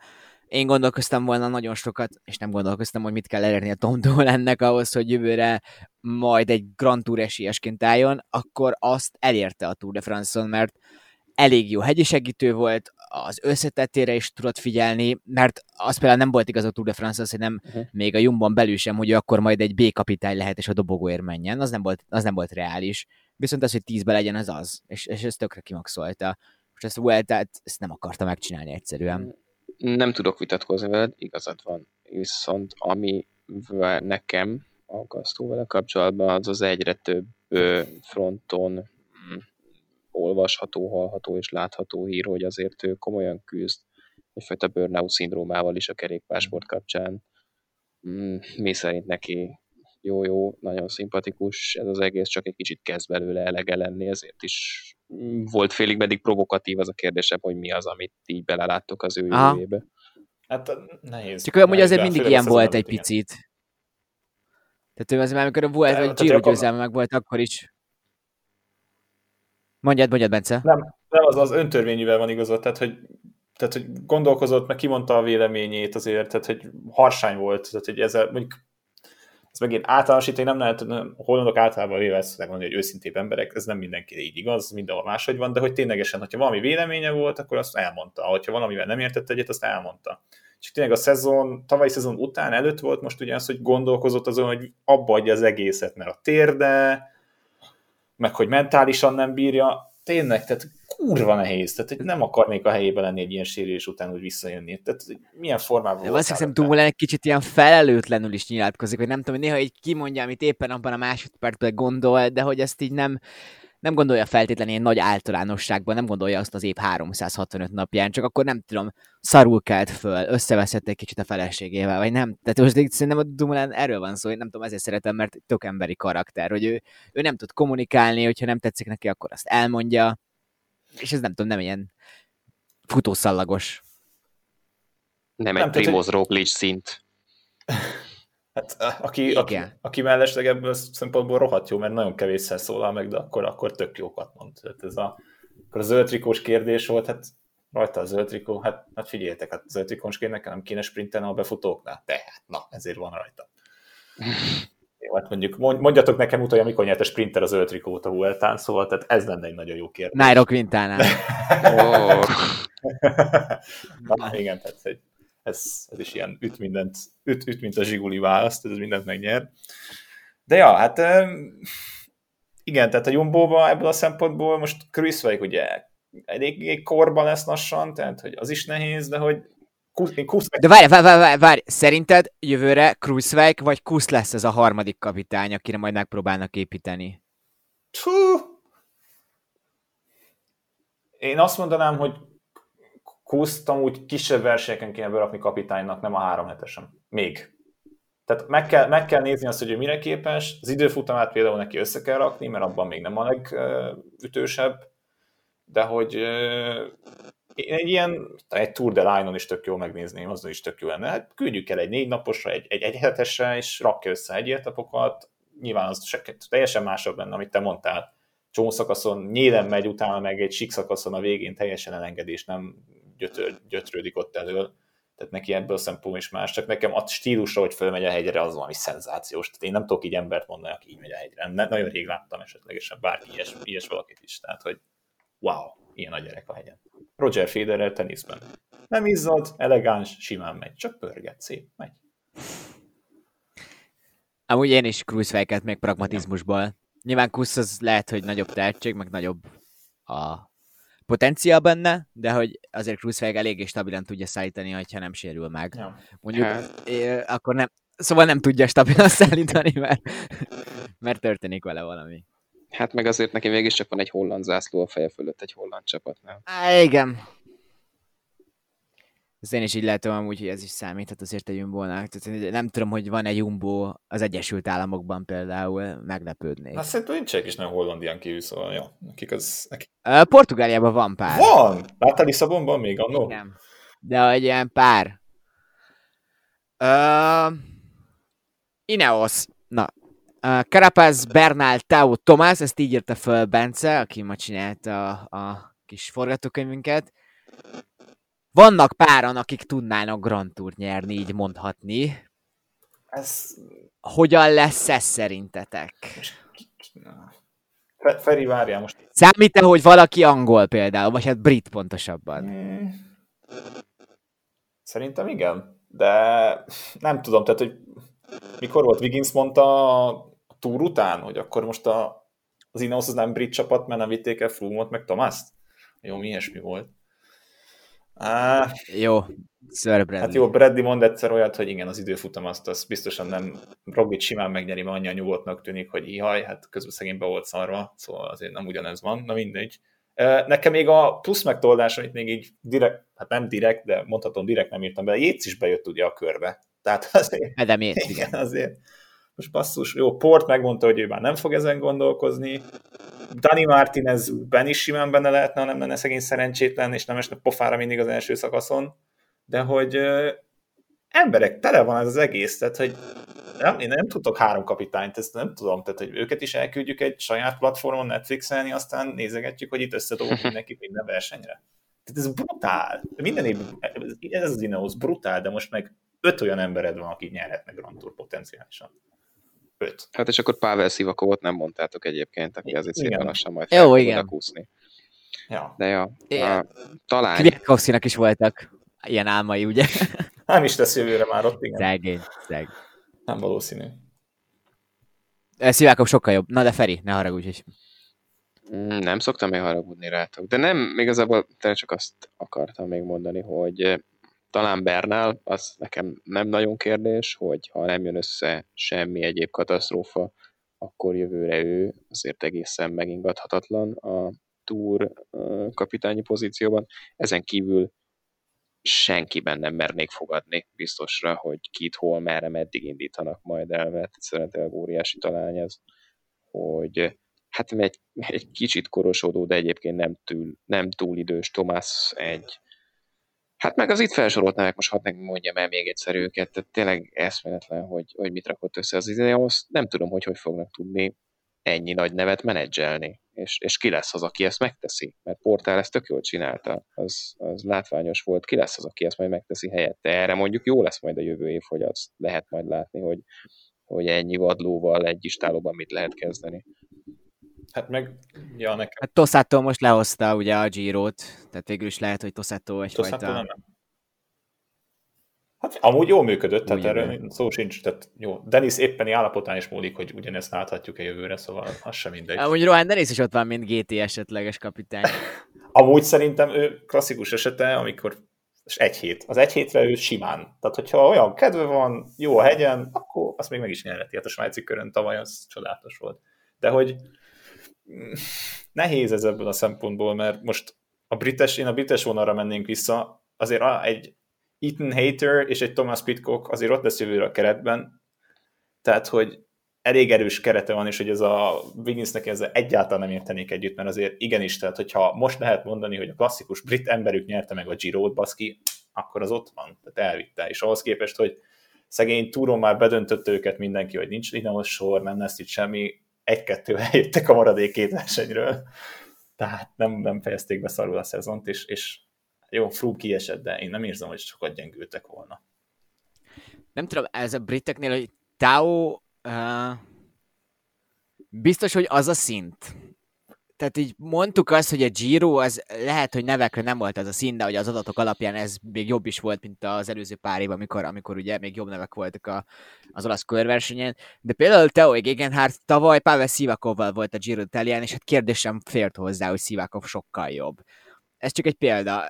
én gondolkoztam volna nagyon sokat, és nem gondolkoztam, hogy mit kell elérni a Tom ennek ahhoz, hogy jövőre majd egy Grand Tour esélyesként álljon, akkor azt elérte a Tour de France-on, mert elég jó hegyi segítő volt, az összetettére is tudott figyelni, mert az például nem volt igaz a Tour de France, hogy nem uh-huh. még a Jumban belül sem, hogy akkor majd egy B kapitány lehet, és a dobogóért menjen, az nem volt, az nem volt reális. Viszont az, hogy tízbe legyen, az az, és, és ez tökre kimaxolta. Most ezt Vuelta, ezt nem akarta megcsinálni egyszerűen. Nem tudok vitatkozni veled, igazad van. Viszont ami nekem aggasztó vele kapcsolatban, az az egyre több fronton mm, olvasható, hallható és látható hír, hogy azért ő komolyan küzd egyfajta burnout szindrómával is a kerékpásport kapcsán. Mm, mi szerint neki jó-jó, nagyon szimpatikus, ez az egész csak egy kicsit kezd belőle elege lenni, ezért is volt félig meddig provokatív az a kérdésem, hogy mi az, amit így beleláttok az ő jövőjébe. Hát nehéz. Csak hogy azért mindig ilyen volt egy picit. Tehát ő azért, amikor volt, hogy Giro győzelme meg volt, akkor is. Mondjad, mondjad, Bence. Nem, nem az az öntörvényűvel van igazad, tehát hogy, tehát, hogy gondolkozott, meg kimondta a véleményét azért, tehát hogy harsány volt, tehát hogy ezzel mondjuk ez megint általánosítani nem lehet, a hollandok általában véve ezt mondani, hogy őszintébb emberek, ez nem mindenkire így igaz, mindenhol máshogy van, de hogy ténylegesen, hogyha valami véleménye volt, akkor azt elmondta. Ha valamivel nem értett egyet, azt elmondta. És tényleg a szezon, tavalyi szezon után előtt volt most ugye az, hogy gondolkozott azon, hogy abba adja az egészet, mert a térde, meg hogy mentálisan nem bírja, tényleg, tehát kurva nehéz, tehát hogy nem akarnék a helyében lenni egy ilyen sérülés után úgy visszajönni. Tehát milyen formában volt. Azt hiszem, Dumoulin egy kicsit ilyen felelőtlenül is nyilatkozik, hogy nem tudom, hogy néha így kimondja, amit éppen abban a másodpercben gondol, de hogy ezt így nem, nem gondolja feltétlenül ilyen nagy általánosságban, nem gondolja azt az év 365 napján, csak akkor nem tudom, szarul kelt föl, összeveszett egy kicsit a feleségével, vagy nem. Tehát most szerintem a Dumoulin erről van szó, hogy nem tudom, ezért szeretem, mert tök emberi karakter, hogy ő, ő nem tud kommunikálni, hogyha nem tetszik neki, akkor azt elmondja, és ez nem tudom, nem ilyen futószallagos. Nem, nem egy Primoz hogy... Roglic szint. (laughs) Hát, aki, aki, aki mellesleg ebből szempontból rohadt jó, mert nagyon kevésszer szólal meg, de akkor, akkor tök jókat mond. Tehát ez a, akkor a zöld trikós kérdés volt, hát rajta a zöld trikó, hát, hát figyeljetek, hát zöld trikósként nem kéne sprintelni a befutóknál. Tehát, na, ezért van rajta. (laughs) Jó, hát mondjuk mondjatok nekem utána, mikor nyert a sprinter az zöld trikót a Vueltán, szóval tehát ez lenne egy nagyon jó kérdés. Nairo Quintana. (laughs) oh. Na, igen, tehát egy, ez, ez is ilyen üt mindent, üt, üt mint a zsiguli választ, ez mindent megnyer. De ja, hát igen, tehát a Jumbo-ba ebből a szempontból most Cruisewijk ugye eléggé korban lesz lassan, tehát hogy az is nehéz, de hogy Kusz, De várj, várj, várj, várj, szerinted jövőre Kruzweig vagy Kusz lesz ez a harmadik kapitány, akire majd megpróbálnak építeni? Hú. Én azt mondanám, hogy Kuszt amúgy kisebb versenyeken kéne berakni kapitánynak, nem a három hetesen. Még. Tehát meg kell, meg kell nézni azt, hogy ő mire képes. Az időfutamát például neki össze kell rakni, mert abban még nem a legütősebb. De hogy én egy ilyen, egy Tour de Line-on is tök jó megnézném, azon is tök jó lenne. Hát küldjük el egy négy naposra, egy, egy, egy hetesre, és rakja össze egy etapokat. Nyilván az se, teljesen másabb lenne, amit te mondtál. Csomó szakaszon nyílen megy, utána meg egy sík szakaszon a végén teljesen elengedés, nem gyötör, gyötrődik ott elől. Tehát neki ebből a szempontból is más. Csak nekem a stílusra, hogy fölmegy a hegyre, az valami szenzációs. Tehát én nem tudok így embert mondani, aki így megy a hegyre. Ne, nagyon rég láttam esetlegesen bárki ilyes, ilyes valakit is. Tehát, hogy wow, ilyen a gyerek a hegyen. Roger Federer teniszben. Nem izzad, elegáns, simán megy, csak pörget, szép, megy. Amúgy én is Cruiseweiket még pragmatizmusból. Nyilván Kusz az lehet, hogy nagyobb tehetség, meg nagyobb a potenciál benne, de hogy azért Cruiseweig eléggé stabilan tudja szállítani, ha nem sérül meg. Ja. Mondjuk, hát. akkor nem, szóval nem tudja stabilan (laughs) szállítani, mert, mert történik vele valami. Hát meg azért neki mégiscsak van egy holland zászló a feje fölött egy holland csapatnál. Á, igen. Ez én is így látom amúgy, hogy ez is számíthat azért egy Jumbo-nak. Tehát nem tudom, hogy van egy Jumbo az Egyesült Államokban például, meglepődnék. Hát szerintem nincsenek is nem Hollandián kívül, szóval jó, nekik az... Nekik... Portugáliában van pár. Van! Láttál Lisszabonban még annó? Igen. De egy ilyen pár. Uh, Ineos. Na. Uh, Carapaz, Bernal, Tau, Tomás, ezt így írta föl Bence, aki ma csinálta a, a kis forgatókönyvünket. Vannak páran, akik tudnának Grand Tour nyerni, így mondhatni. Ez... Hogyan lesz ez szerintetek? Fe- Feri, várjál most. Számít-e, hogy valaki angol például, vagy hát brit pontosabban? Hmm. Szerintem igen, de nem tudom, tehát, hogy mikor volt Wiggins mondta a túr után, hogy akkor most a, az Ineos az nem brit csapat, mert nem vitték el Froome-ot, meg Thomas-t? Jó, mi ilyesmi volt. Á, Jó, Sir Bradley. hát jó, Bradley mond egyszer olyat, hogy igen, az időfutam azt, azt biztosan nem Roglic simán megnyeri, mert annyian nyugodtnak tűnik, hogy ihaj, hát közben szegény be volt szarva, szóval azért nem ugyanez van, na mindegy. Nekem még a plusz megtoldás, amit még így direkt, hát nem direkt, de mondhatom direkt nem írtam be, Jéz is bejött ugye a körbe. Tehát azért, Edem ért, igen. (laughs) igen, azért most basszus, jó, Port megmondta, hogy ő már nem fog ezen gondolkozni, Dani Martinezben is simán benne lehetne, nem lenne szegény szerencsétlen, és nem esne pofára mindig az első szakaszon, de hogy ö, emberek, tele van ez az egész, tehát hogy nem, én nem tudok három kapitányt, ezt nem tudom, tehát hogy őket is elküldjük egy saját platformon Netflixelni, aztán nézegetjük, hogy itt összedobunk mindenkit minden versenyre. Tehát ez brutál. Minden évben, ez az Ineos brutál, de most meg öt olyan embered van, aki nyerhetne Grand Tour potenciálisan. Öt. Hát és akkor Pavel Szivakovot nem mondtátok egyébként, aki azért Igen. szépen lassan majd Jó, fel igen. úszni. Ja. De ja, Igen. a, talán Kwiatkowskinak is voltak ilyen álmai, ugye? (laughs) Nem is lesz jövőre már ott, igen. Szegény, szeg. Nem valószínű. Szivákov sokkal jobb. Na de Feri, ne haragudj is. Mm, Nem szoktam még haragudni rátok, de nem, igazából csak azt akartam még mondani, hogy talán Bernál, az nekem nem nagyon kérdés, hogy ha nem jön össze semmi egyéb katasztrófa, akkor jövőre ő azért egészen megingathatatlan a eh, kapitányi pozícióban. Ezen kívül senkiben nem mernék fogadni biztosra, hogy kit, hol, merre, meddig indítanak majd el, mert szerintem óriási talány ez, hogy hát egy, egy kicsit korosodó, de egyébként nem túl, nem túl idős Tomás egy Hát meg az itt felsorolt nevek, most hadd mondjam el még egyszer őket, tehát tényleg eszméletlen, hogy, hogy mit rakott össze az Ineos. Nem tudom, hogy hogy fognak tudni ennyi nagy nevet menedzselni, és, és ki lesz az, aki ezt megteszi, mert Portál ezt tök jól csinálta, az, az látványos volt, ki lesz az, aki ezt majd megteszi helyette. Erre mondjuk jó lesz majd a jövő év, hogy azt lehet majd látni, hogy, hogy ennyi vadlóval egy istálóban mit lehet kezdeni. Hát meg, ja, nekem Hát Tosato most lehozta ugye a Giro-t, tehát végül is lehet, hogy Toszától egyfajta... nem. Hát amúgy jól működött, tehát Úgy erről szó sincs, tehát jó. Denis éppeni állapotán is múlik, hogy ugyanezt láthatjuk-e jövőre, szóval az sem mindegy. Amúgy Rohan Dennis is ott van, mint GT esetleges kapitány. (laughs) Amúgy szerintem ő klasszikus esete, amikor és egy hét. Az egy hétre ő simán. Tehát, hogyha olyan kedve van, jó a hegyen, akkor azt még meg is nyerheti. Hát a svájci körön tavaly az csodálatos volt. De hogy nehéz ez ebből a szempontból, mert most a brites, én a brites vonalra mennénk vissza, azért a- egy Ethan Hater és egy Thomas Pitcock azért ott lesz jövőre a keretben, tehát, hogy elég erős kerete van, és hogy ez a Wigginsnek ezzel egyáltalán nem értenék együtt, mert azért igenis, tehát hogyha most lehet mondani, hogy a klasszikus brit emberük nyerte meg a Giro-t, baszki, akkor az ott van, tehát elvitte, és ahhoz képest, hogy szegény túron már bedöntött őket mindenki, hogy nincs itt sor, nem lesz itt semmi, egy-kettő eljöttek (laughs) a maradék két versenyről, tehát nem, nem fejezték be szarul a szezont, és, és jó, Froome kiesett, de én nem érzem, hogy sokat gyengültek volna. Nem tudom, ez a briteknél, hogy Tao uh, biztos, hogy az a szint. Tehát így mondtuk azt, hogy a Giro az lehet, hogy nevekre nem volt az a szín, de hogy az adatok alapján ez még jobb is volt, mint az előző pár év, amikor, amikor ugye még jobb nevek voltak a, az olasz körversenyen. De például Teo Gegenhardt tavaly Pavel Sivakovval volt a Giro Italián, és hát kérdésem fért hozzá, hogy Sivakov sokkal jobb. Ez csak egy példa.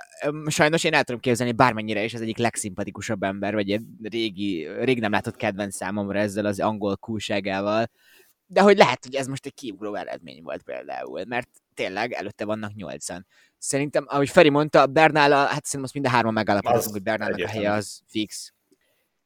Sajnos én el tudom képzelni, bármennyire is az egyik legszimpatikusabb ember, vagy egy régi, rég nem látott kedvenc számomra ezzel az angol kúságával, de hogy lehet, hogy ez most egy kiugró eredmény volt például, mert tényleg előtte vannak nyolcan. Szerintem, ahogy Feri mondta, Bernál, hát szerintem most mind a hárman megállapodtunk, Az hogy Bernálnak a egyértelmű. helye az fix.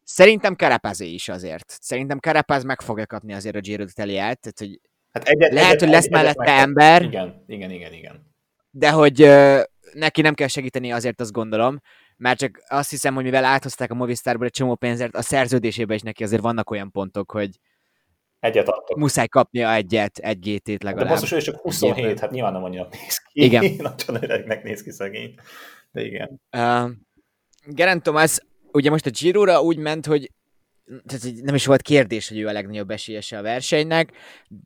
Szerintem Carapazé is azért. Szerintem Carapaz meg fogja kapni azért a Giro d'Italiát, tehát hogy Hát egyet, Lehet, egyet, hogy lesz egyet mellette megkap- ember. Igen, igen, igen, igen. de hogy ö, neki nem kell segíteni, azért azt gondolom, mert csak azt hiszem, hogy mivel áthozták a Movistarból egy csomó pénzért, a szerződésében is neki azért vannak olyan pontok, hogy Egyet adtok. muszáj kapnia egyet, egy GT-t De legalább. basszus, ő csak 27, Egyébként. hát nyilván nem annyira néz ki. Igen. (laughs) Nagyon öregnek néz ki szegény. De igen. Uh, Geraint Thomas ugye most a Giro-ra úgy ment, hogy tehát nem is volt kérdés, hogy ő a legnagyobb esélyese a versenynek,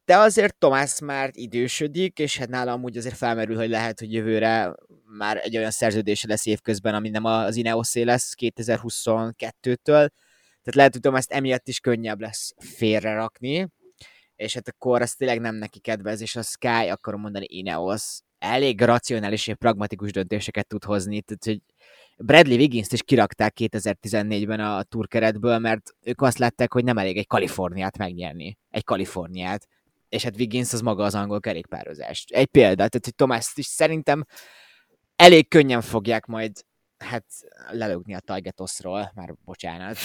de azért Tomás már idősödik, és hát nála amúgy azért felmerül, hogy lehet, hogy jövőre már egy olyan szerződése lesz évközben, ami nem az Ineoszé lesz 2022-től, tehát lehet, hogy Tomás emiatt is könnyebb lesz félrerakni, és hát akkor az tényleg nem neki kedvez, és a Sky, akarom mondani Ineos, elég racionális és pragmatikus döntéseket tud hozni, tehát hogy Bradley Wiggins-t is kirakták 2014-ben a turkeretből, mert ők azt látták, hogy nem elég egy Kaliforniát megnyerni. Egy Kaliforniát. És hát Wiggins az maga az angol kerékpározás. Egy példa, tehát hogy Tomás is szerintem elég könnyen fogják majd hát lelögni a Tajgetoszról, már bocsánat.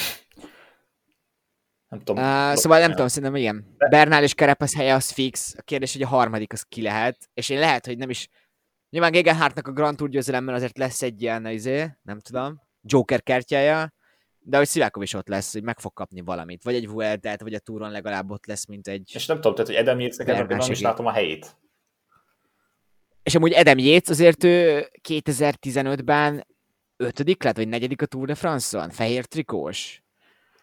Nem tudom. Uh, szóval nem tudom, szerintem igen. Bernál és Kerepes helye az fix. A kérdés, hogy a harmadik az ki lehet. És én lehet, hogy nem is... Nyilván Gegenhardtnak a Grand Tour győzelemmel azért lesz egy ilyen, izé, nem tudom, Joker kártyája, de hogy Szilákov is ott lesz, hogy meg fog kapni valamit. Vagy egy Vueltát, vagy a túron legalább ott lesz, mint egy... És nem tudom, tehát, hogy Edem Yates Bernál nem is látom a helyét. És amúgy Adam Yates azért ő 2015-ben ötödik lett, vagy negyedik a Tour de France-on, fehér trikós.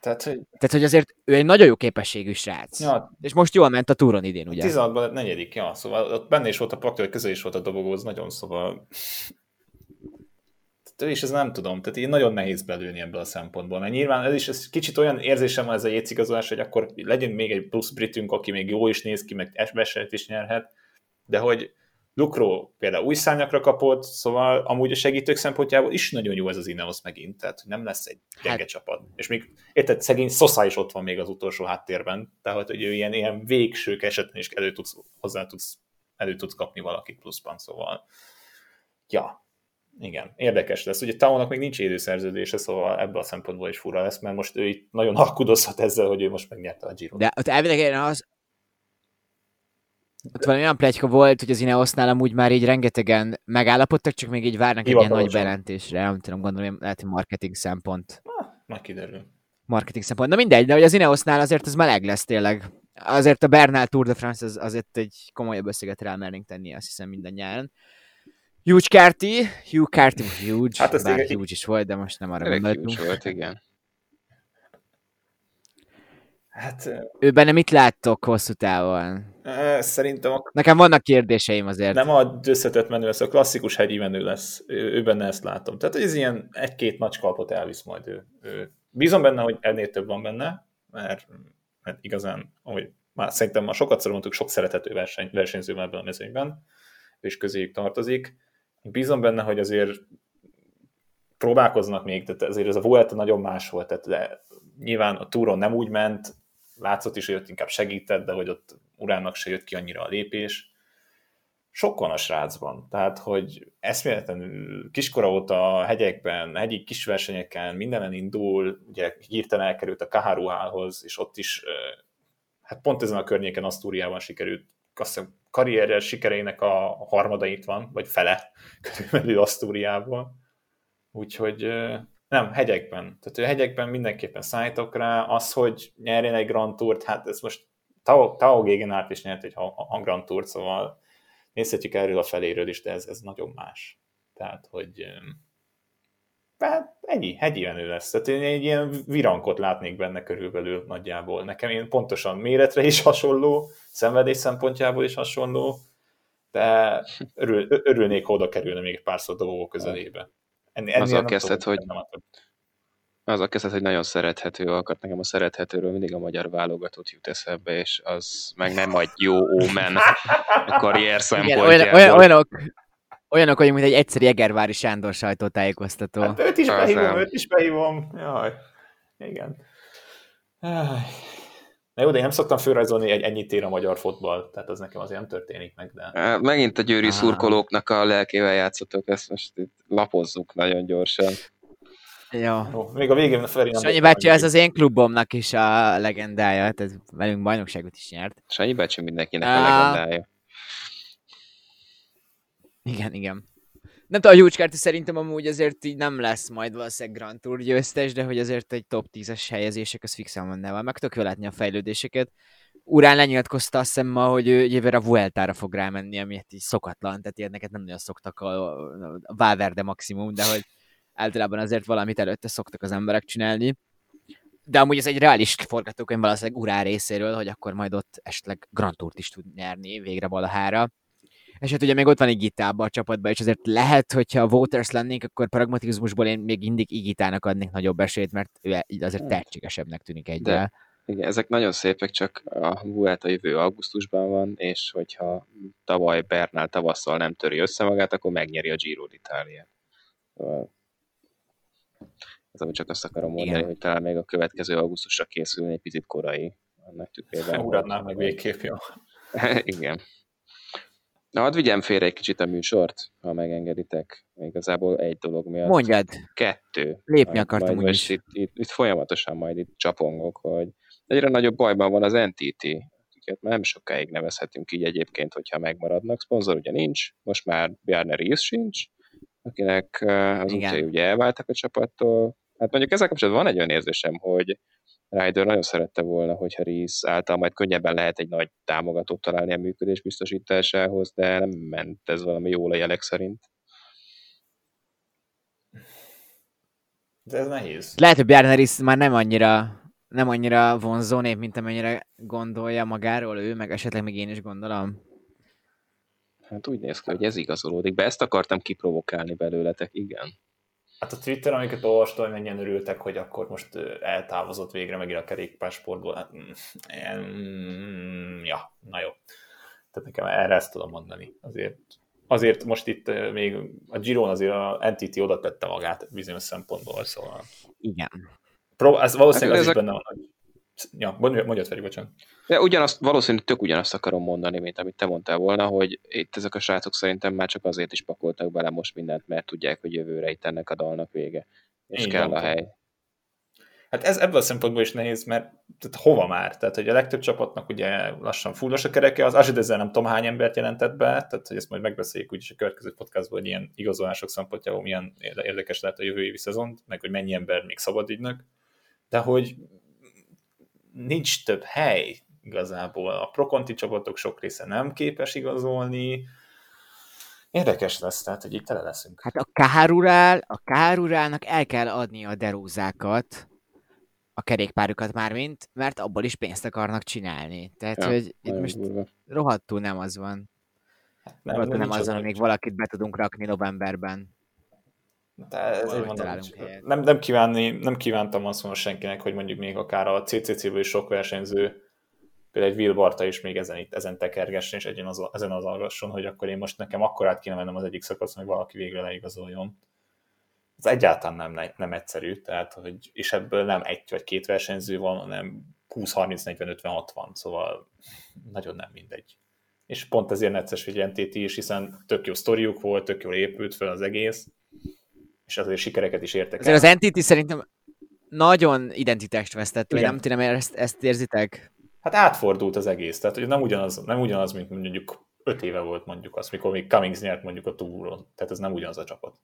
Tehát, hogy Tehát, hogy azért ő egy nagyon jó képességű srác. ja, És most jól ment a túron idén, ugye? 16-ban lett negyedik, ja, szóval ott benne is volt a hogy közel is volt a dobogó, az nagyon szóval... Tehát ő is ez nem tudom, tehát így nagyon nehéz belőni ebből a szempontból, mert nyilván ez is ez kicsit olyan érzésem van ez a jétszigazolás, hogy akkor legyen még egy plusz britünk, aki még jó is néz ki, meg esbeset is nyerhet, de hogy Lukró például új szárnyakra kapott, szóval amúgy a segítők szempontjából is nagyon jó ez az Ineos megint, tehát nem lesz egy gyenge Hát- csapat. És még, érted, szegény Sosa is ott van még az utolsó háttérben, tehát hogy ő ilyen, ilyen végsők esetén is elő tudsz, hozzá tudsz, elő tudsz kapni valakit pluszban, szóval ja, igen, érdekes lesz. Ugye Taónak még nincs időszerződése, szóval ebből a szempontból is fura lesz, mert most ő itt nagyon alkudozhat ezzel, hogy ő most megnyerte a Giro. De ott elvileg az... Ott valami olyan plegyka volt, hogy az Ineosnál amúgy már így rengetegen megállapodtak, csak még így várnak egy ilyen nagy bejelentésre. Nem tudom, gondolom, lehet, hogy marketing szempont. Majd kiderül. Marketing szempont. Na mindegy, de hogy az Ineosnál azért ez meleg lesz tényleg. Azért a Bernal Tour de France az, azért egy komolyabb összeget rámernénk tenni, azt hiszem minden nyáron. Huge Carty, Hugh Carty, huge, Hát bár igen- huge is volt, de most nem arra gondoltunk. huge volt, igen. Hát Ő benne mit láttok hosszú távon? szerintem a Nekem vannak kérdéseim azért. nem a összetett menő lesz, a klasszikus hegyi menő lesz. Ő, ő benne ezt látom. Tehát ez ilyen egy-két nagy kalpot elvisz majd ő. ő. Bízom benne, hogy ennél több van benne, mert, mert igazán, ahogy már szerintem már sokat mondtuk, sok szerethető verseny, versenyző ebben a mezőnyben, is közéjük tartozik. Bízom benne, hogy azért próbálkoznak még, tehát azért ez a Vuelta nagyon más volt, tehát de nyilván a túron nem úgy ment, látszott is, hogy ott inkább segített, de hogy ott urának se jött ki annyira a lépés. Sok van a srácban, tehát hogy eszméletlenül kiskora óta a hegyekben, hegyi kis versenyeken, mindenen indul, ugye hirtelen elkerült a Kaharuhához, és ott is, hát pont ezen a környéken Asztúriában sikerült, azt hiszem karrierre sikereinek a harmada itt van, vagy fele körülbelül Asztúriából. Úgyhogy nem, hegyekben. Tehát ő hegyekben mindenképpen szállítok rá. Az, hogy nyerjen egy Grand Tourt, hát ez most Tao, Tao Gegenhardt is nyert egy Grand Tourt, szóval nézhetjük erről a feléről is, de ez, ez nagyon más. Tehát, hogy hát ennyi, hegyi menő lesz. Tehát én egy ilyen virankot látnék benne körülbelül nagyjából. Nekem én pontosan méretre is hasonló, szenvedés szempontjából is hasonló, de örül, örülnék, ha oda kerülne még egy párszor dobogó közelébe. Ennél, Azzal nem kezdted, tudom, hogy-. Azzal kezdett, hogy nagyon szerethető alkat. Nekem a szerethetőről mindig a magyar válogatott jut eszembe, és az meg nem egy jó ómen a karrier Igen, szempontjából. olyan, olyan, olyanok, olyanok vagyunk, mint egy egyszerű Egervári Sándor sajtótájékoztató. Hát őt is Az behívom, nem. őt is behívom. Jaj, igen. Áj. Na jó, de én nem szoktam fölrajzolni egy ennyit ér a magyar fotball, tehát az nekem azért nem történik meg, de... Megint a győri Á. szurkolóknak a lelkével játszottok, ezt most itt lapozzuk nagyon gyorsan. Jó. Jó, még a végén Feri nem... Sanyi bácsi, ez az én klubomnak is a legendája, tehát velünk bajnokságot is nyert. Sanyi bácsi mindenkinek a Á. legendája. Igen, igen. Nem tudom, a Júcskárti szerintem amúgy azért így nem lesz majd valószínűleg Grand Tour győztes, de hogy azért egy top 10-es helyezések, az fixen van neve. Meg tudok látni a fejlődéseket. Urán lenyilatkozta azt hiszem ma, hogy ő jövőre a Vueltára fog rámenni, ami hát így szokatlan, tehát ilyeneket nem nagyon szoktak a, a Valverde maximum, de hogy általában azért valamit előtte szoktak az emberek csinálni. De amúgy ez egy reális forgatókönyv valószínűleg Urán részéről, hogy akkor majd ott esetleg Grand Tourt is tud nyerni végre valahára. És hát ugye még ott van egy Gitába a csapatban, és azért lehet, hogyha a Voters lennénk, akkor pragmatizmusból én még mindig Igitának adnék nagyobb esélyt, mert ő azért Hát. tehetségesebbnek tűnik egyre. Igen, ezek nagyon szépek, csak a Vuelta jövő augusztusban van, és hogyha tavaly Bernál tavasszal nem töri össze magát, akkor megnyeri a Giro d'Italia. Ez amit csak azt akarom mondani, Igen. hogy talán még a következő augusztusra készülni egy picit korai annak tükrében. Uradnám meg végképp, jó. (laughs) Igen. Na, hadd vigyem félre egy kicsit a műsort, ha megengeditek. Igazából egy dolog miatt. Mondjad, Kettő. lépni akartam majd most itt, itt, itt, folyamatosan majd itt csapongok, hogy egyre nagyobb bajban van az NTT, akiket már nem sokáig nevezhetünk így egyébként, hogyha megmaradnak. Szponzor ugye nincs, most már Bjarne Ries sincs, akinek eh, az útjai ugye elváltak a csapattól. Hát mondjuk ezzel kapcsolatban van egy olyan érzésem, hogy Ryder nagyon szerette volna, hogyha Ries által majd könnyebben lehet egy nagy támogatót találni a működés biztosításához, de nem ment ez valami jól a jelek szerint. De ez nehéz. Lehet, hogy Bjarne Riss már nem annyira, nem annyira vonzó nép, mint amennyire gondolja magáról ő, meg esetleg még én is gondolom. Hát úgy néz ki, hogy ez igazolódik be. Ezt akartam kiprovokálni belőletek, igen. Hát a Twitter, amiket olvastam, hogy mennyien örültek, hogy akkor most eltávozott végre megint a kerékpársportból. Hát, mm, ja, na jó. Tehát nekem erre ezt tudom mondani. Azért, azért most itt még a Giron azért a NTT oda tette magát bizonyos szempontból, szóval Igen. Pró- ez valószínűleg Hát az is ezek- benne van, hogy... Ja, mondj- mondjad Feri, bocsánat. De ugyanazt, valószínűleg tök ugyanazt akarom mondani, mint amit te mondtál volna, hogy itt ezek a srácok szerintem már csak azért is pakoltak bele most mindent, mert tudják, hogy jövőre itt ennek a dalnak vége. És Így kell van. a hely. Hát ez ebből a szempontból is nehéz, mert tehát hova már? Tehát, hogy a legtöbb csapatnak ugye lassan fullos a kereke, az Azsid ezzel nem tudom hány embert jelentett be, tehát hogy ezt majd megbeszéljük úgyis a következő podcastból, hogy ilyen igazolások szempontjából milyen érde- érdekes lehet a jövő évi szezont, meg hogy mennyi ember még szabad ügynök, de hogy nincs több hely igazából. A prokonti csapatok sok része nem képes igazolni. Érdekes lesz, tehát, hogy itt tele leszünk. Hát a Kárurál, a Kárurálnak el kell adni a derózákat, a kerékpárukat már mint, mert abból is pénzt akarnak csinálni. Tehát, Ja, hogy itt most durva. rohadtul nem az van. nem, rohadtul nem nincs az van, még valakit be tudunk rakni novemberben. De Valahogy mondom, nem, nem, kívánni, nem kívántam azt mondani senkinek, hogy mondjuk még akár a CCC-ből is sok versenyző, például egy Will Barta is még ezen, itt, ezen tekergessen, és egyen az, ezen az algasson, hogy akkor én most nekem akkor át kéne mennem az egyik szakaszon, hogy valaki végre leigazoljon. Ez egyáltalán nem, nem egyszerű, tehát, hogy, és ebből nem egy vagy két versenyző van, hanem 20, 30, 40, 50, 60, szóval nagyon nem mindegy. És pont ezért necces, hogy NTT is, hiszen tök jó sztoriuk volt, tök jól épült fel az egész, és azért sikereket is értek Azért az NTT szerintem nagyon identitást vesztett, vagy nem tudom, ezt, ezt érzitek? Hát átfordult az egész, tehát hogy nem ugyanaz, nem ugyanaz, mint mondjuk öt éve volt mondjuk az, mikor még Cummings nyert mondjuk a túron, tehát ez nem ugyanaz a csapat.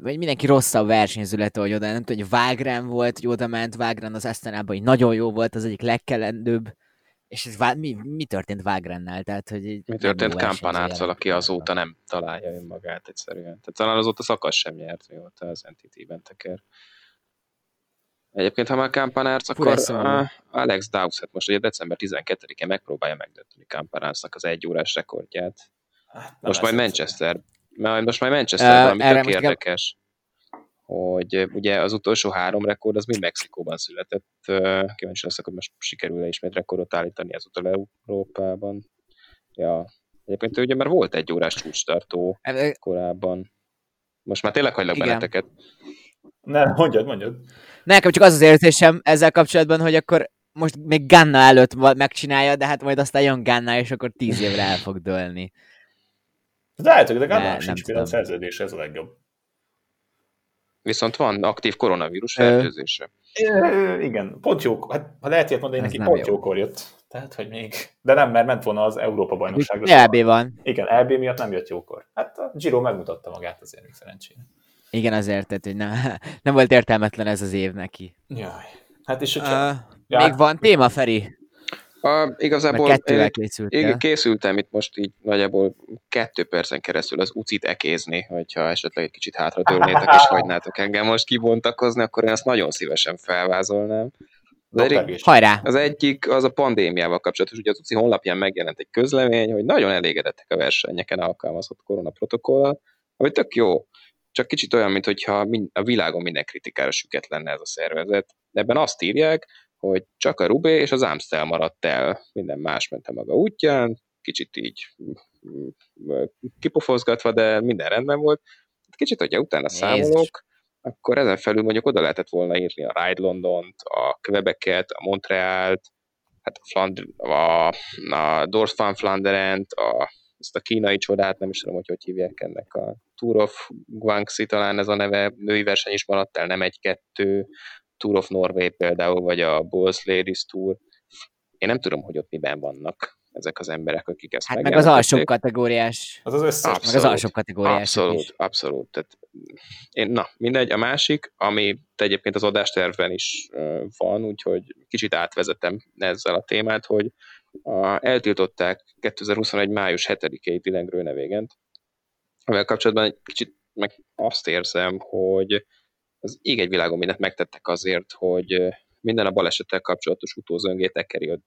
Vagy mindenki rosszabb versenyző lett, hogy oda, nem tudom, hogy Vágrán volt, hogy oda ment Vágrán az Esztenában, hogy nagyon jó volt, az egyik legkelendőbb, és ez, Vá- mi, mi történt Vágránnál? Tehát, hogy Mi történt jelen aki azóta nem találja önmagát egyszerűen. Tehát talán azóta szakasz sem nyert, mióta az NTT-ben teker. Egyébként, ha már Kampanárc, akkor szomorú. uh, Alex Dowsett most ugye december 12-én megpróbálja megdönteni Kampanárcnak az egy órás rekordját. Hát, Most majd Manchester. Majd most majd Manchesterben, Ö, ami erre tök érdekes, hogy ugye az utolsó három rekord az mind Mexikóban született. Kíváncsi leszek, hogy most sikerül-e ismét rekordot állítani ezúttal Európában. Ja. Egyébként ugye már volt egy órás csúcstartó egyszerűen. korábban. Most már tényleg hagylak Igen. benneteket. Ne, mondjad, mondjad. Nekem csak az az érzésem ezzel kapcsolatban, hogy akkor most még Ganna előtt megcsinálja, de hát majd aztán jön Ganna, és akkor tíz évre el fog dőlni. De lehet, hogy de Ganna sincs például szerződés, ez a legjobb. Viszont van aktív koronavírus fertőzése. Igen, pont jó, hát ha lehet ilyet mondani, neki pont jó. jókor jött. Tehát, hogy még... De nem, mert ment volna az Európa bajnokságra. LB van. Igen, LB miatt nem jött jókor. Hát a Giro megmutatta magát azért még szerencsére. Igen, azért, tehát, hogy nem, (laughs) nem volt értelmetlen ez az év neki. Jaj. Hát és hogyha... Uh, ja, még van téma, Feri? A, igazából én, én készültem itt most így nagyjából kettő percen keresztül az ucit ekézni, hogyha esetleg egy kicsit hátradőlnétek és (laughs) hagynátok engem most kibontakozni, akkor én ezt nagyon szívesen felvázolnám. Az, egyik, Hajrá! az egyik az a pandémiával kapcsolatos, ugye az UCI honlapján megjelent egy közlemény, hogy nagyon elégedettek a versenyeken alkalmazott koronaprotokollal, ami tök jó, csak kicsit olyan, mintha a világon minden kritikára süket lenne ez a szervezet. De ebben azt írják, hogy csak a Rubé és az Amstel maradt el, minden más ment a maga útján, kicsit így kipofozgatva, de minden rendben volt. Kicsit, hogyha utána Jézus. számolok, akkor ezen felül mondjuk oda lehetett volna írni a Ride Londont, a Quebecet, a Montrealt, hát a, Flandr- a, a Dorf van Flanderent, a, ezt a kínai csodát, nem is tudom, hogy hogy hívják ennek a Tour of Guangxi talán ez a neve, női verseny is maradt el, nem egy-kettő, Tour of Norway például, vagy a Bulls Ladies Tour. Én nem tudom, hogy ott miben vannak ezek az emberek, akik ezt Hát meg az alsó kategóriás. Az az összes. Abszolút, meg az alsó kategóriás. Abszolút, is. abszolút. Tehát, én, na, mindegy. A másik, ami egyébként az adástervben is uh, van, úgyhogy kicsit átvezetem ezzel a témát, hogy a, eltiltották 2021. május 7-i Dylan Grönevégent, amivel kapcsolatban egy kicsit meg azt érzem, hogy az ég egy világon mindent megtettek azért, hogy minden a balesettel kapcsolatos utózöngét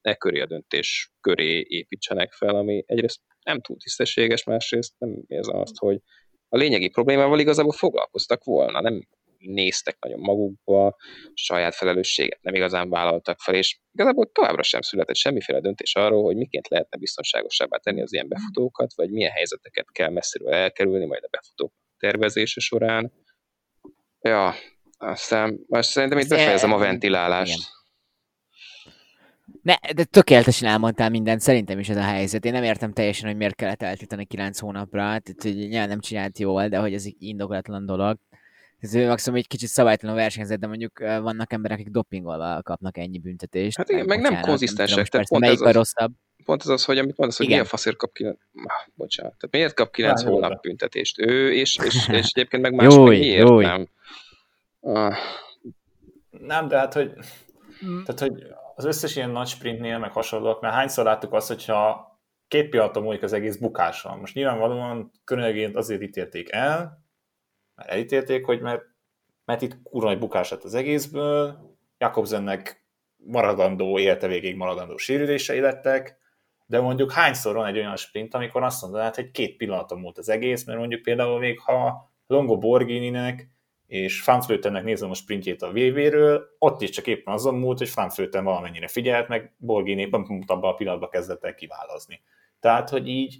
e köré a döntés köré építsenek fel, ami egyrészt nem túl tisztességes, másrészt nem érzem azt, hogy a lényegi problémával igazából foglalkoztak volna, nem néztek nagyon magukba, saját felelősséget nem igazán vállaltak fel, és igazából továbbra sem született semmiféle döntés arról, hogy miként lehetne biztonságosabbá tenni az ilyen befutókat, vagy milyen helyzeteket kell messziről elkerülni majd a befutók tervezése során. Ja, aztán most szerintem itt befejezem a ventilálást. Igen. Ne, de tökéletesen elmondtál mindent, szerintem is ez a helyzet. Én nem értem teljesen, hogy miért kellett eltítani 9 hónapra, tehát hogy nyilván nem csinált jól, de hogy ez egy indokolatlan dolog. Ez maximum egy kicsit szabálytalan versenyzet, de mondjuk vannak emberek, akik dopingolva kapnak ennyi büntetést. Hát igen, meg nem konzisztensek. Tehát pont ez, az, rosszabb. Pont ez az, hogy amit mondasz, hogy igen. milyen faszért kap 9, ah, bocsánat, tehát miért kap 9 hónap büntetést ő, és, és, (laughs) és egyébként meg más jój, miért jój. nem? Ah. Nem, de hát, hogy, mm. tehát, hogy az összes ilyen nagy sprintnél, meg hasonlók, mert hányszor láttuk azt, hogyha két pillanaton múlik az egész bukáson. Most nyilvánvalóan körülbelül azért ítélték el, mert elítélték, hogy mert, mert itt kurva egy bukás lett az egészből, Jakobsennek maradandó, élete végig maradandó sérülései lettek, de mondjuk hányszor van egy olyan sprint, amikor azt mondanád, hogy két pillanaton múlt az egész, mert mondjuk például még ha Longo Borghini-nek és Frankfurtennek nézem a sprintjét a VV-ről, ott is csak éppen azon múlt, hogy Frankfurten valamennyire figyelt, meg Borghini pont abban a pillanatban kezdett el kiválazni. Tehát, hogy így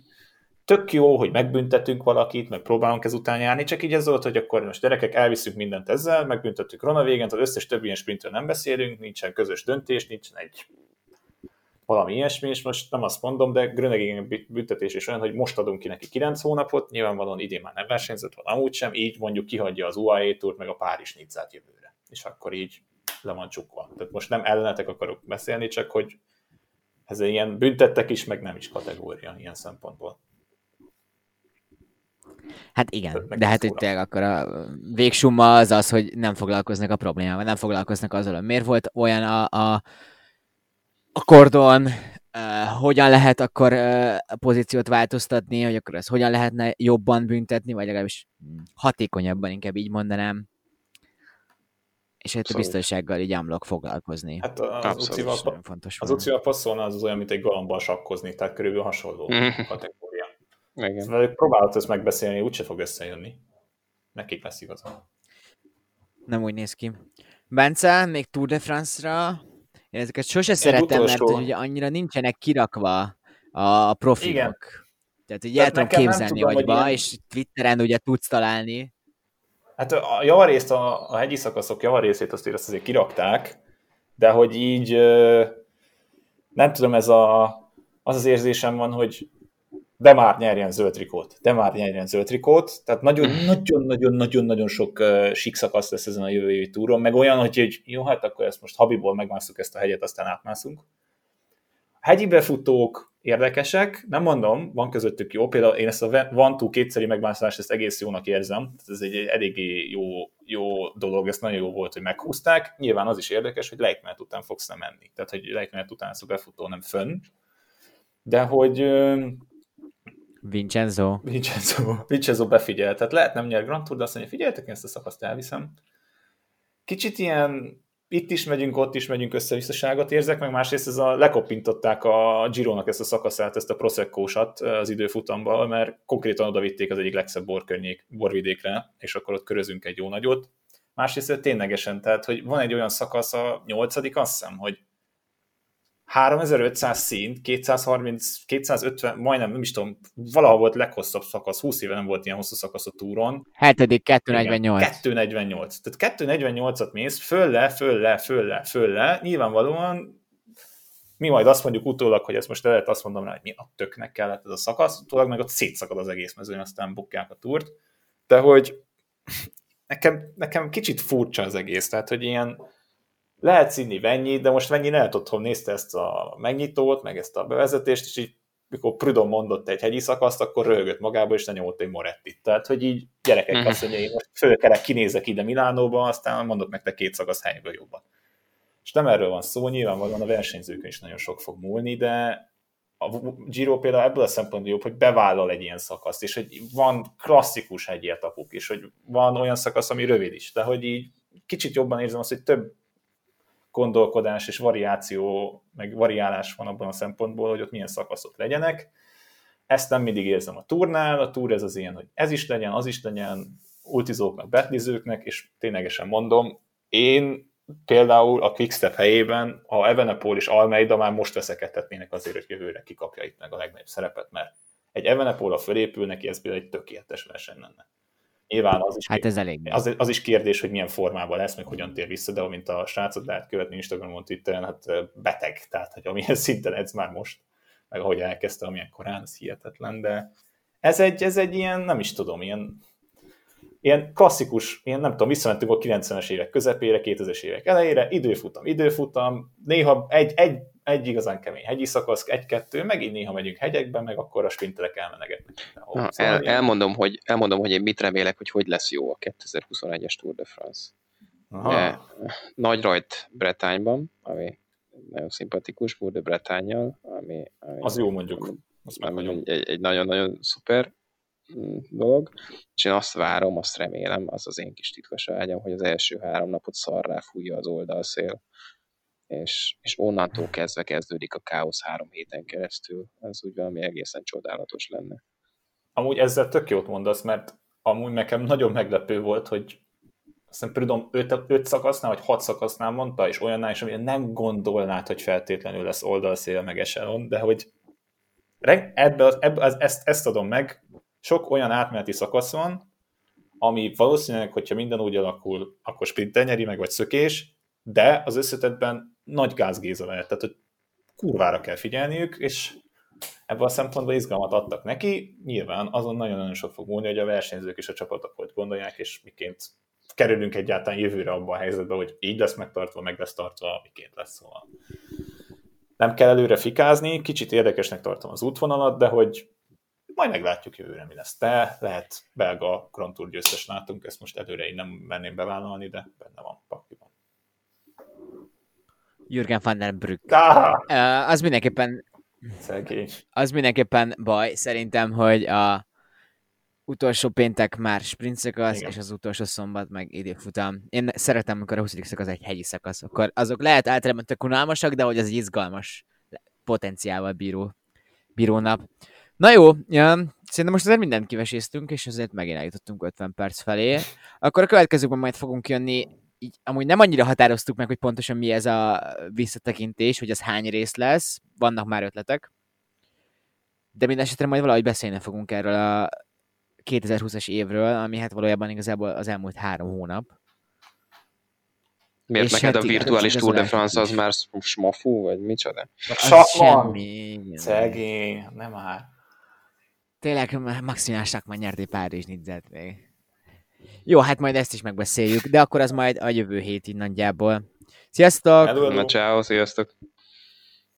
tök jó, hogy megbüntetünk valakit, meg próbálunk ezután járni, csak így ez volt, hogy akkor most gyerekek, elviszünk mindent ezzel, megbüntettük Rona végent, az összes többi ilyen sprintről nem beszélünk, nincsen közös döntés, nincsen egy valami ilyesmi, és most nem azt mondom, de Grönegingen büntetés is olyan, hogy most adunk ki neki 9 hónapot, nyilvánvalóan idén már nem versenyzett, van amúgy sem, így mondjuk kihagyja az UAE túrt, meg a Párizs Nizzát jövőre. És akkor így le van csukva. Tehát most nem ellenetek akarok beszélni, csak hogy ez ilyen büntettek is, meg nem is kategória ilyen szempontból. Hát igen, de hát itt akkor a végsumma az az, hogy nem foglalkoznak a problémával, nem foglalkoznak azzal, hogy miért volt olyan a, a a kordon, uh, hogyan lehet akkor uh, a pozíciót változtatni, hogy akkor ezt hogyan lehetne jobban büntetni, vagy legalábbis hatékonyabban, inkább így mondanám. És hát a biztonsággal így ámlok foglalkozni. Hát az ucival, fontos az ucival passzolna az, az olyan, mint egy galambal sakkozni, tehát körülbelül hasonló kategória. Igen. Szóval próbálod ezt megbeszélni, úgyse fog összejönni. Nekik lesz igaza. Nem úgy néz ki. Bence, még Tour de France-ra én ezeket sose szeretem, utolsó... mert ugye annyira nincsenek kirakva a profilok. Igen. Tehát, hogy el tudom képzelni tudom, agyba, ilyen... és Twitteren ugye tudsz találni. Hát a javarészt, a, a hegyi szakaszok javarészét azt, azt azért kirakták, de hogy így nem tudom, ez a, az az érzésem van, hogy de már nyerjen zöld trikót, de már nyerjen zöld trikót, tehát nagyon-nagyon-nagyon-nagyon sok uh, sík szakasz lesz ezen a jövő évi túron, meg olyan, hogy, hogy jó, hát akkor ezt most habiból megmászunk ezt a hegyet, aztán átmászunk. A hegyi befutók érdekesek, nem mondom, van közöttük jó, például én ezt a van túl kétszeri megmászást ezt egész jónak érzem, ez egy eléggé jó, jó dolog, ez nagyon jó volt, hogy meghúzták, nyilván az is érdekes, hogy lejtmenet után fogsz nem menni, tehát hogy lejtmenet után ez a befutó nem fönn, de hogy Vincenzo. Vincenzo, (laughs) Vincenzo befigyel. Tehát lehet nem nyer Grand Tour, de azt mondja, figyeljetek, én ezt a szakaszt elviszem. Kicsit ilyen itt is megyünk, ott is megyünk össze-visszaságot érzek, meg másrészt ez a, lekopintották a Gironak ezt a szakaszát, ezt a Prosecco-sat az időfutamban, mert konkrétan oda vitték az egyik legszebb borkörnyék, borvidékre, és akkor ott körözünk egy jó nagyot. Másrészt ténylegesen, tehát, hogy van egy olyan szakasz a nyolcadik, azt hiszem, hogy 3500 szint, 230, 250, majdnem, nem is tudom, valahol volt leghosszabb szakasz, 20 éve nem volt ilyen hosszú szakasz a túron. 7. 248. 248. Tehát 248-at mész, föl le, föl le, föl le, föl le. Nyilvánvalóan mi majd azt mondjuk utólag, hogy ezt most lehet azt mondom rá, hogy mi a töknek kellett ez a szakasz, utólag meg ott szétszakad az egész mezőn, aztán bukják a túrt. De hogy nekem, nekem kicsit furcsa az egész, tehát hogy ilyen lehet színni Vennyi, de most Vennyi lehet otthon nézte ezt a megnyitót, meg ezt a bevezetést, és így mikor Prudon mondott egy hegyi szakaszt, akkor rögött magába, és lenyomott egy Morettit. Tehát, hogy így gyerekek uh-huh. azt mondja, én most fölkelek, kinézek ide Milánóba, aztán mondok nektek két szakasz helyből jobban. És nem erről van szó, nyilvánvalóan a versenyzőkön is nagyon sok fog múlni, de a Giro például ebből a szempontból jobb, hogy bevállal egy ilyen szakaszt, és hogy van klasszikus hegyi etapuk, és hogy van olyan szakasz, ami rövid is, de hogy így kicsit jobban érzem azt, hogy több gondolkodás és variáció, meg variálás van abban a szempontból, hogy ott milyen szakaszok legyenek. Ezt nem mindig érzem a turnál, a túr ez az ilyen, hogy ez is legyen, az is legyen, ultizóknak, betlizőknek, és ténylegesen mondom, én például a Quickstep helyében, ha Evenepol és Almeida már most veszekedhetnének azért, hogy jövőre kikapja itt meg a legnagyobb szerepet, mert egy Evenepol a fölépül neki, ez például egy tökéletes verseny lenne. Nyilván az is, hát ez elég. Az, az, is kérdés, hogy milyen formában lesz, meg hogyan tér vissza, de amint a srácot lehet követni Instagramon, Twitteren, hát beteg, tehát hogy amilyen (laughs) szinten edz már most, meg ahogy elkezdte, amilyen korán, ez hihetetlen, de ez egy, ez egy ilyen, nem is tudom, ilyen, ilyen klasszikus, ilyen nem tudom, visszamentünk a 90-es évek közepére, 2000-es évek elejére, időfutam, időfutam, néha egy, egy egy igazán kemény hegyi szakasz, egy-kettő, megint néha megyünk hegyekbe, meg akkor a sprinterek elmenegetnek. Na, szóval el, elmondom, hogy, elmondom, hogy én mit remélek, hogy hogy lesz jó a 2021-es Tour de France. De, nagy rajt Bretányban, ami nagyon szimpatikus, Tour de Bretányjal, ami, ami az jó mondjuk. Azt mondjuk egy, egy nagyon-nagyon szuper mm, dolog, és én azt várom, azt remélem, az az én kis titkos ágyam, hogy az első három napot szarrá fújja az oldalszél, és, és onnantól kezdve kezdődik a káosz három héten keresztül. Ez úgy valami egészen csodálatos lenne. Amúgy ezzel tök jót mondasz, mert amúgy nekem nagyon meglepő volt, hogy azt hiszem Prudom 5 szakasznál, vagy 6 szakasznál mondta, és olyannál is, amilyen nem gondolnád, hogy feltétlenül lesz oldalszél meg eselon, de hogy ebbe, ebbe, ezt, ezt adom meg, sok olyan átmeneti szakasz van, ami valószínűleg, hogyha minden úgy alakul, akkor sprinter nyeri meg, vagy szökés, de az összetetben nagy gázgéza lehet, tehát hogy kurvára kell figyelniük, és ebből a szempontból izgalmat adtak neki, nyilván azon nagyon-nagyon sok fog múlni, hogy a versenyzők és a csapatok hogy gondolják, és miként kerülünk egyáltalán jövőre abban a helyzetbe, hogy így lesz megtartva, meg lesz tartva, miként lesz szóval. Nem kell előre fikázni, kicsit érdekesnek tartom az útvonalat, de hogy majd meglátjuk jövőre, mi lesz. Te lehet belga Grand Tour győztes látunk, ezt most előre én nem menném bevállalni, de benne van pakliban. Jürgen van der Brück. Ah! Az mindenképpen Szegény. Az mindenképpen baj, szerintem, hogy a utolsó péntek már sprint szakasz, Igen. és az utolsó szombat meg időfutam. Én szeretem, amikor a 20. szakasz egy hegyi szakasz, akkor azok lehet általában tök unalmasak, de hogy az egy izgalmas potenciálval bíró, bíró nap. Na jó, ja, szerintem most azért mindent kiveséztünk, és azért megint eljutottunk 50 perc felé. Akkor a következőkben majd fogunk jönni így amúgy nem annyira határoztuk meg, hogy pontosan mi ez a visszatekintés, hogy az hány rész lesz, vannak már ötletek, de minden esetre majd valahogy beszélni fogunk erről a 2020-as évről, ami hát valójában igazából az elmúlt három hónap. Miért És neked hát a virtuális Tour de France az már smafú, vagy micsoda? Semmi. Szegény, nem már. Tényleg maximális már nyerté Párizs nidzet még. Jó, hát majd ezt is megbeszéljük, de akkor az majd a jövő hétig nagyjából. Sziasztok! Hello, hello. Na, ciao, sziasztok!